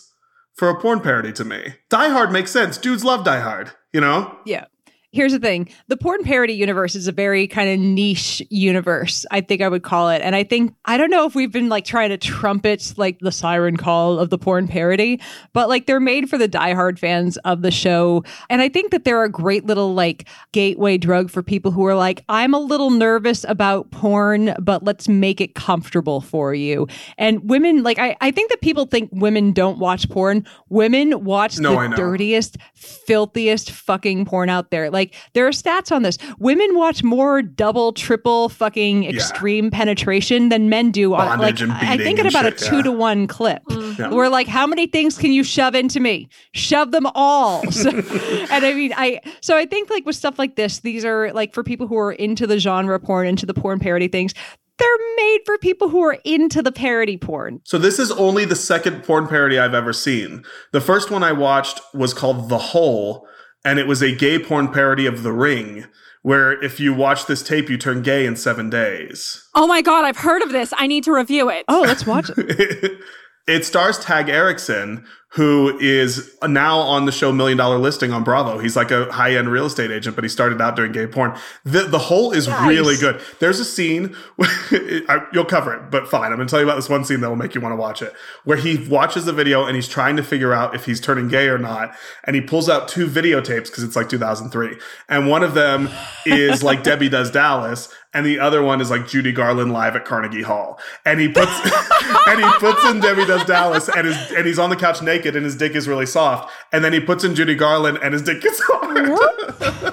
S4: for a porn parody to me. Die Hard makes sense. Dudes love Die Hard, you know?
S3: Yeah. Here's the thing the porn parody universe is a very kind of niche universe, I think I would call it. And I think, I don't know if we've been like trying to trumpet like the siren call of the porn parody, but like they're made for the diehard fans of the show. And I think that they're a great little like gateway drug for people who are like, I'm a little nervous about porn, but let's make it comfortable for you. And women, like, I, I think that people think women don't watch porn. Women watch
S4: No,
S3: the dirtiest, filthiest fucking porn out there. Like there are stats on this. Women watch more double, triple fucking extreme penetration than men do on like
S4: Bondage
S3: I think at about
S4: shit,
S3: a two
S4: yeah.
S3: to one clip. Mm-hmm.
S4: Yeah.
S3: We're like, how many things can you shove into me? Shove them all. <laughs> So, and I mean, I so I think like with stuff like this, these are like for people who are into the genre porn, into the porn parody things. They're made for people who are into the parody porn.
S4: So this is only the second porn parody I've ever seen. The first one I watched was called The Hole, and it was a gay porn parody of The Ring, where if you watch this tape, you turn gay in seven days.
S2: oh my god i've heard of this i need to review it
S3: Oh, let's watch it. <laughs>
S4: it stars Tag Erickson, who is now on the show Million Dollar Listing on Bravo. He's like a high end real estate agent, but he started out doing gay porn. The the whole is
S3: Nice.
S4: really good. There's a scene, <laughs> I, you'll cover it, but fine. I'm going to tell you about this one scene that will make you want to watch it, where he watches the video and he's trying to figure out if he's turning gay or not. And he pulls out two videotapes because it's like 2003. And one of them is like <laughs> Debbie Does Dallas. And the other one is like Judy Garland live at Carnegie Hall. And he puts, <laughs> and he puts in Debbie Does Dallas and his, and he's on the couch naked and his dick is really soft. And then he puts in Judy Garland and his dick gets hard.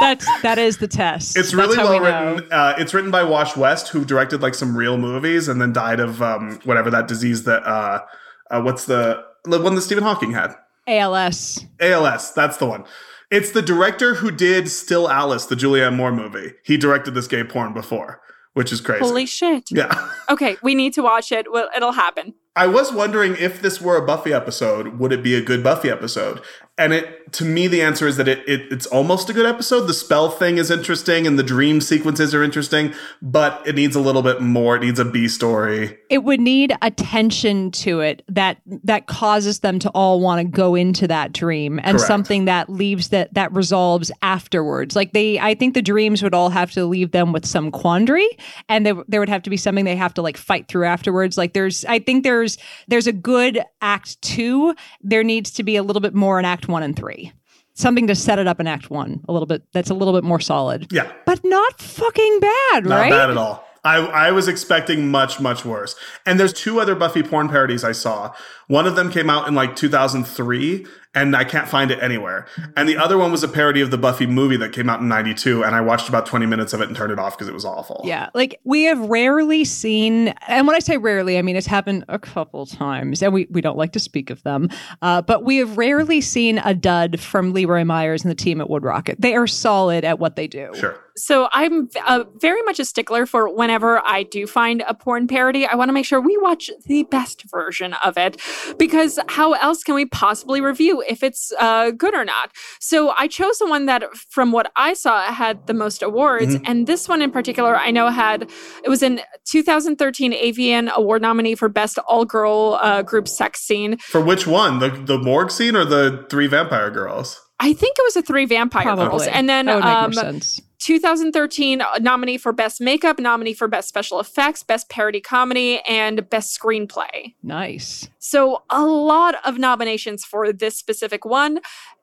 S3: That's that is the test.
S4: It's really well we written. Uh, it's written by Wash West, who directed like some real movies and then died of um, whatever that disease that uh, uh, what's the the one that Stephen Hawking had?
S3: ALS.
S4: ALS. That's the one. It's the director who did Still Alice, the Julianne Moore movie. He directed this gay porn before, which is crazy.
S2: Holy shit.
S4: Yeah.
S2: okay, we need to watch it. Well, it'll happen.
S4: I was wondering if this were a Buffy episode, would it be a good Buffy episode? And it to me the answer is that it, it, it's almost a good episode. The spell thing is interesting and the dream sequences are interesting, but it needs a little bit more. It needs a B story.
S3: It would need attention to it that that causes them to all want to go into that dream and Correct. something that leaves that that resolves afterwards. Like they I think the dreams would all have to leave them with some quandary and there, there would have to be something they have to like fight through afterwards. Like there's I think there's there's there's a good act two. There needs to be a little bit more in act one and three. Something to set it up in act one a little bit. That's a little bit more solid.
S4: Yeah,
S3: but not fucking bad,
S4: not
S3: right?
S4: Not bad at all. I, I was expecting much, much worse. And there's two other Buffy porn parodies I saw. One of them came out in like 2003, and I can't find it anywhere. And the other one was a parody of the Buffy movie that came out in 92 and I watched about 20 minutes of it and turned it off because it was awful.
S3: Yeah. Like we have rarely seen and when I say rarely, I mean it's happened a couple times and we we don't like to speak of them. Uh, but we have rarely seen a dud from Leroy Myers and the team at Wood Rocket. They are solid at what they do.
S4: Sure.
S2: So I'm uh, very much a stickler for whenever I do find a porn parody, I want to make sure we watch the best version of it because how else can we possibly review if it's uh, good or not. So I chose the one that, from what I saw, had the most awards. Mm-hmm. And this one in particular, I know had, it was in 2013 AVN Award nominee for Best All Girl uh, Group Sex Scene.
S4: For which one? The, the morgue scene or the three vampire girls?
S2: I think it was a three vampire Probably. girls. And then, um, 2013 nominee for Best Makeup, nominee for Best Special Effects, Best Parody Comedy, and Best Screenplay.
S3: Nice.
S2: So, a lot of nominations for this specific one.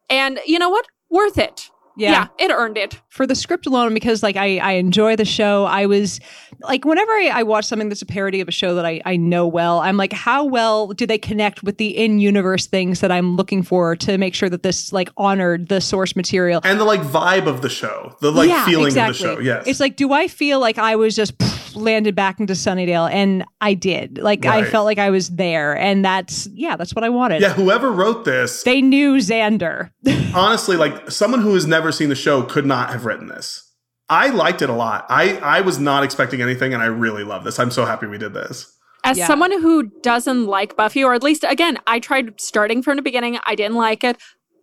S2: And you know what? Worth it. Yeah. yeah. it earned it
S3: for the script alone because like I, I enjoy the show i was like whenever I, I, watch something that's a parody of a show that I, I know well i'm like how well do they connect with the in-universe things that i'm looking for to make sure that this like honored the source material
S4: and the like vibe of the show the like yeah, feeling exactly. of the show yes
S3: it's like do i feel like i was just landed back into Sunnydale, and I did. Like right. I felt like I was there, and that's yeah, that's what I wanted.
S4: Yeah, whoever wrote this,
S3: they knew Xander. <laughs>
S4: honestly, like someone who has never seen the show could not have written this. I liked it a lot. I I was not expecting anything, and I really love this. I'm so happy we did this.
S2: As yeah. someone who doesn't like Buffy, or at least again, I tried starting from the beginning. I didn't like it.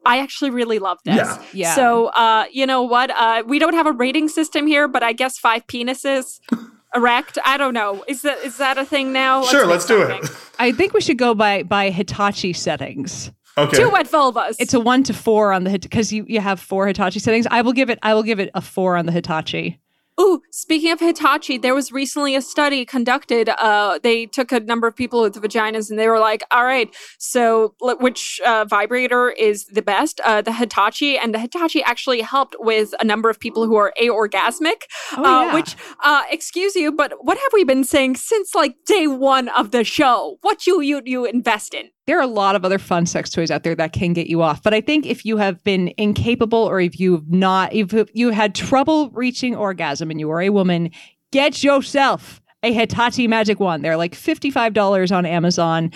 S2: I actually really love this.
S4: Yeah.
S3: yeah.
S2: So, uh, you know what? Uh, we don't have a rating system here, but I guess five penises <laughs> erect. I don't know. Is that is that a thing now?
S4: Let's sure, let's do it.
S3: I think we should go by by Hitachi settings.
S4: Okay.
S2: Two wet vulvas.
S3: It's a one to four on the Hitachi because you you have four Hitachi settings. I will give it I will give it a four on the Hitachi.
S2: Ooh, speaking of Hitachi, there was recently a study conducted. Uh, they took a number of people with vaginas and they were like, all right, so which uh, vibrator is the best? Uh, the Hitachi. And the Hitachi actually helped with a number of people who are aorgasmic,
S3: oh, uh,
S2: yeah. which, uh, excuse you, but what have we been saying since like day one of the show? What you, you, you invest in?
S3: There are a lot of other fun sex toys out there that can get you off. But I think if you have been incapable or if you've not, if you had trouble reaching orgasm and you are a woman, get yourself a Hitachi Magic Wand. They're like $55 on Amazon.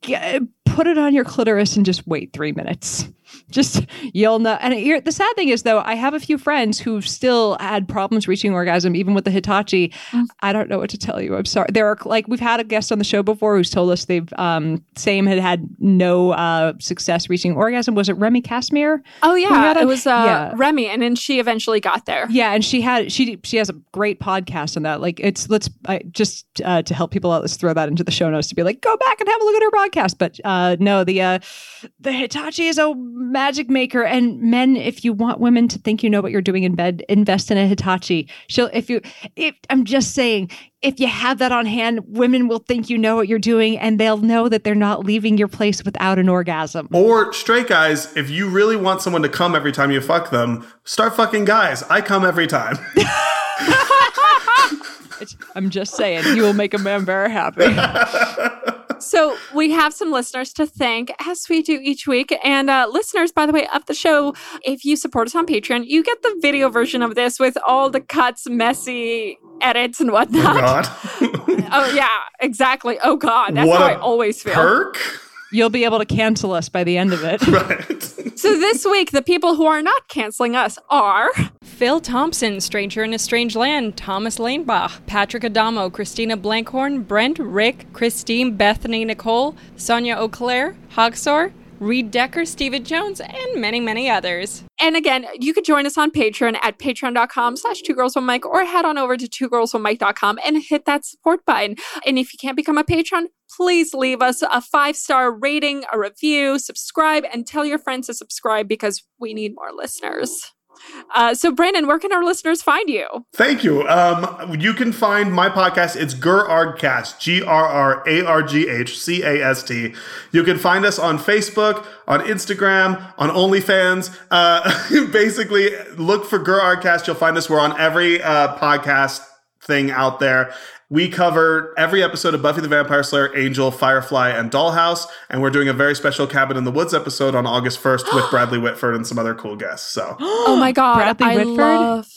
S3: Get, put it on your clitoris and just wait three minutes just you'll know. And the sad thing is, though, I have a few friends who've still had problems reaching orgasm, even with the Hitachi. Mm. I don't know what to tell you. I'm sorry. There are like we've had a guest on the show before who's told us they've um, same had had no uh, success reaching orgasm. Was it Remy Casimir?
S2: Oh yeah, it was uh, yeah. Remy, and then she eventually got there.
S3: Yeah, and she had she she has a great podcast on that. Like it's let's I, just uh, to help people out. Let's throw that into the show notes to be like go back and have a look at her podcast. But uh, no, the uh, the Hitachi is a magic maker. And men if you want women to think you know what you're doing in bed invest in a hitachi. She'll if you if i'm just saying if you have that on hand women will think you know what you're doing and they'll know that they're not leaving your place without an orgasm.
S4: Or straight guys if you really want someone to come every time you fuck them start fucking guys. I come every time. <laughs> <laughs>
S3: I'm just saying you will make a man very happy <laughs>
S2: So we have some listeners to thank, as we do each week. And uh, listeners, by the way, of the show, if you support us on Patreon, you get the video version of this with all the cuts, messy edits, and whatnot.
S4: Oh, <laughs>
S2: oh yeah, exactly. Oh God, that's
S4: What
S2: how I always feel.
S4: Perk?
S3: You'll be able to cancel us by the end of it. <laughs>
S4: Right.
S2: So this week, the people who are not canceling us are Phil Thompson, Stranger in a Strange Land, Thomas Lanebach, Patrick Adamo, Christina Blankhorn, Brent, Rick, Christine, Bethany Nicole, Sonia Auclair, Hogsor, Reed Decker, Steven Jones, and many, many others. And again, you could join us on Patreon at patreon.com slash two girls one mic or head on over to two girls one mic.com and hit that support button. And if you can't become a patron, please leave us a five star rating, a review, subscribe, and tell your friends to subscribe because we need more listeners. Uh, so, Brendon, where can our listeners find you?
S4: Thank you. Um, you can find my podcast. It's Grrarghcast, G R R A R G H C A S T. You can find us on Facebook, on Instagram, on OnlyFans. Uh, <laughs> basically, look for Grrarghcast. You'll find us. We're on every uh, podcast thing out there. We cover every episode of Buffy the Vampire Slayer, Angel, Firefly, and Dollhouse, and we're doing a very special Cabin in the Woods episode on August 1st with <gasps> Bradley Whitford and some other cool guests. So, <gasps>
S2: Oh my God.
S3: Bradley
S2: I
S3: Whitford?
S2: love.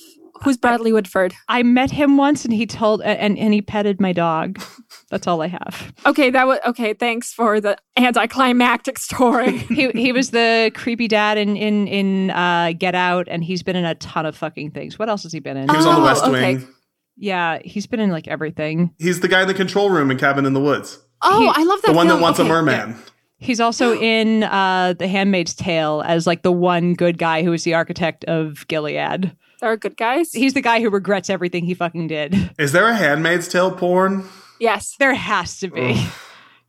S2: Who's Bradley Whitford?
S3: I met him once and he told and, and he petted my dog. That's all I have.
S2: Okay, that was okay. Thanks for the anticlimactic story. <laughs>
S3: He he was the creepy dad in in in uh, Get Out, and he's been in a ton of fucking things. What else has he been in?
S4: he was on the
S2: Oh,
S4: West
S2: okay.
S4: Wing.
S3: Yeah, he's been in like everything.
S4: He's the guy in the control room in Cabin in the Woods.
S2: oh,
S3: He-
S2: I love that.
S4: The one
S2: film.
S4: that wants
S2: Okay,
S4: a merman.
S3: He's also <gasps> in uh, The Handmaid's Tale as like the one good guy who is the architect of Gilead.
S2: There are good guys.
S3: He's the guy who regrets everything he fucking did.
S4: Is there a Handmaid's Tale porn?
S2: yes.
S3: There has to be.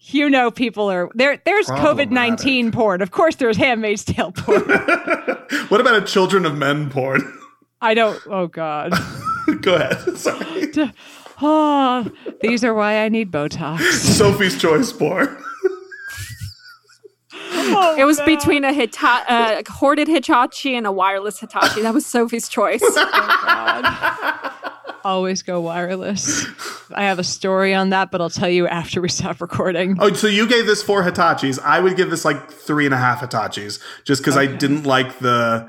S3: You know, people are there. There's COVID nineteen porn. Of course, there's Handmaid's Tale <laughs> porn.
S4: What about a Children of Men porn?
S3: I don't. Oh God. <laughs> <laughs>
S4: Go ahead. <laughs> Sorry.
S3: Oh, <laughs> these are why I need Botox.
S4: Sophie's Choice porn.
S2: It was between a Hita- uh, hoarded Hitachi and a wireless Hitachi. That was Sophie's choice.
S3: Always go wireless. I have a story on that, but I'll tell you after we stop recording.
S4: Oh, so you gave this four Hitachis. I would give this like three and a half Hitachis, just because I didn't like the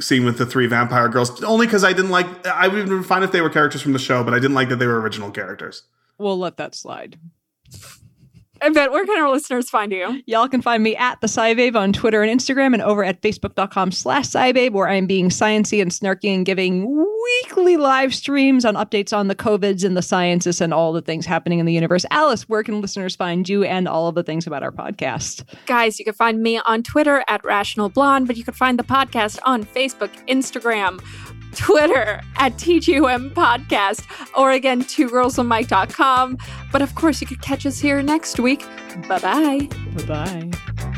S4: scene with the three vampire girls. Only because I didn't like. I would have been fine if they were characters from the show, but I didn't like that they were original characters.
S3: We'll let that slide.
S2: But where can our listeners find you?
S3: Y'all can find me at the SciBabe on Twitter and Instagram and over at facebook.com slash SciBabe where I'm being sciency and snarky and giving weekly live streams on updates on the COVIDs and the sciences and all the things happening in the universe. Alice, where can listeners find you and all of the things about our podcast?
S2: Guys, you can find me on Twitter at Rational Blonde, but you can find the podcast on Facebook, Instagram, Twitter at TGUM Podcast, or again, two girlsonemic.com. But of course, you could catch us here next week. Bye bye.
S3: Bye-bye.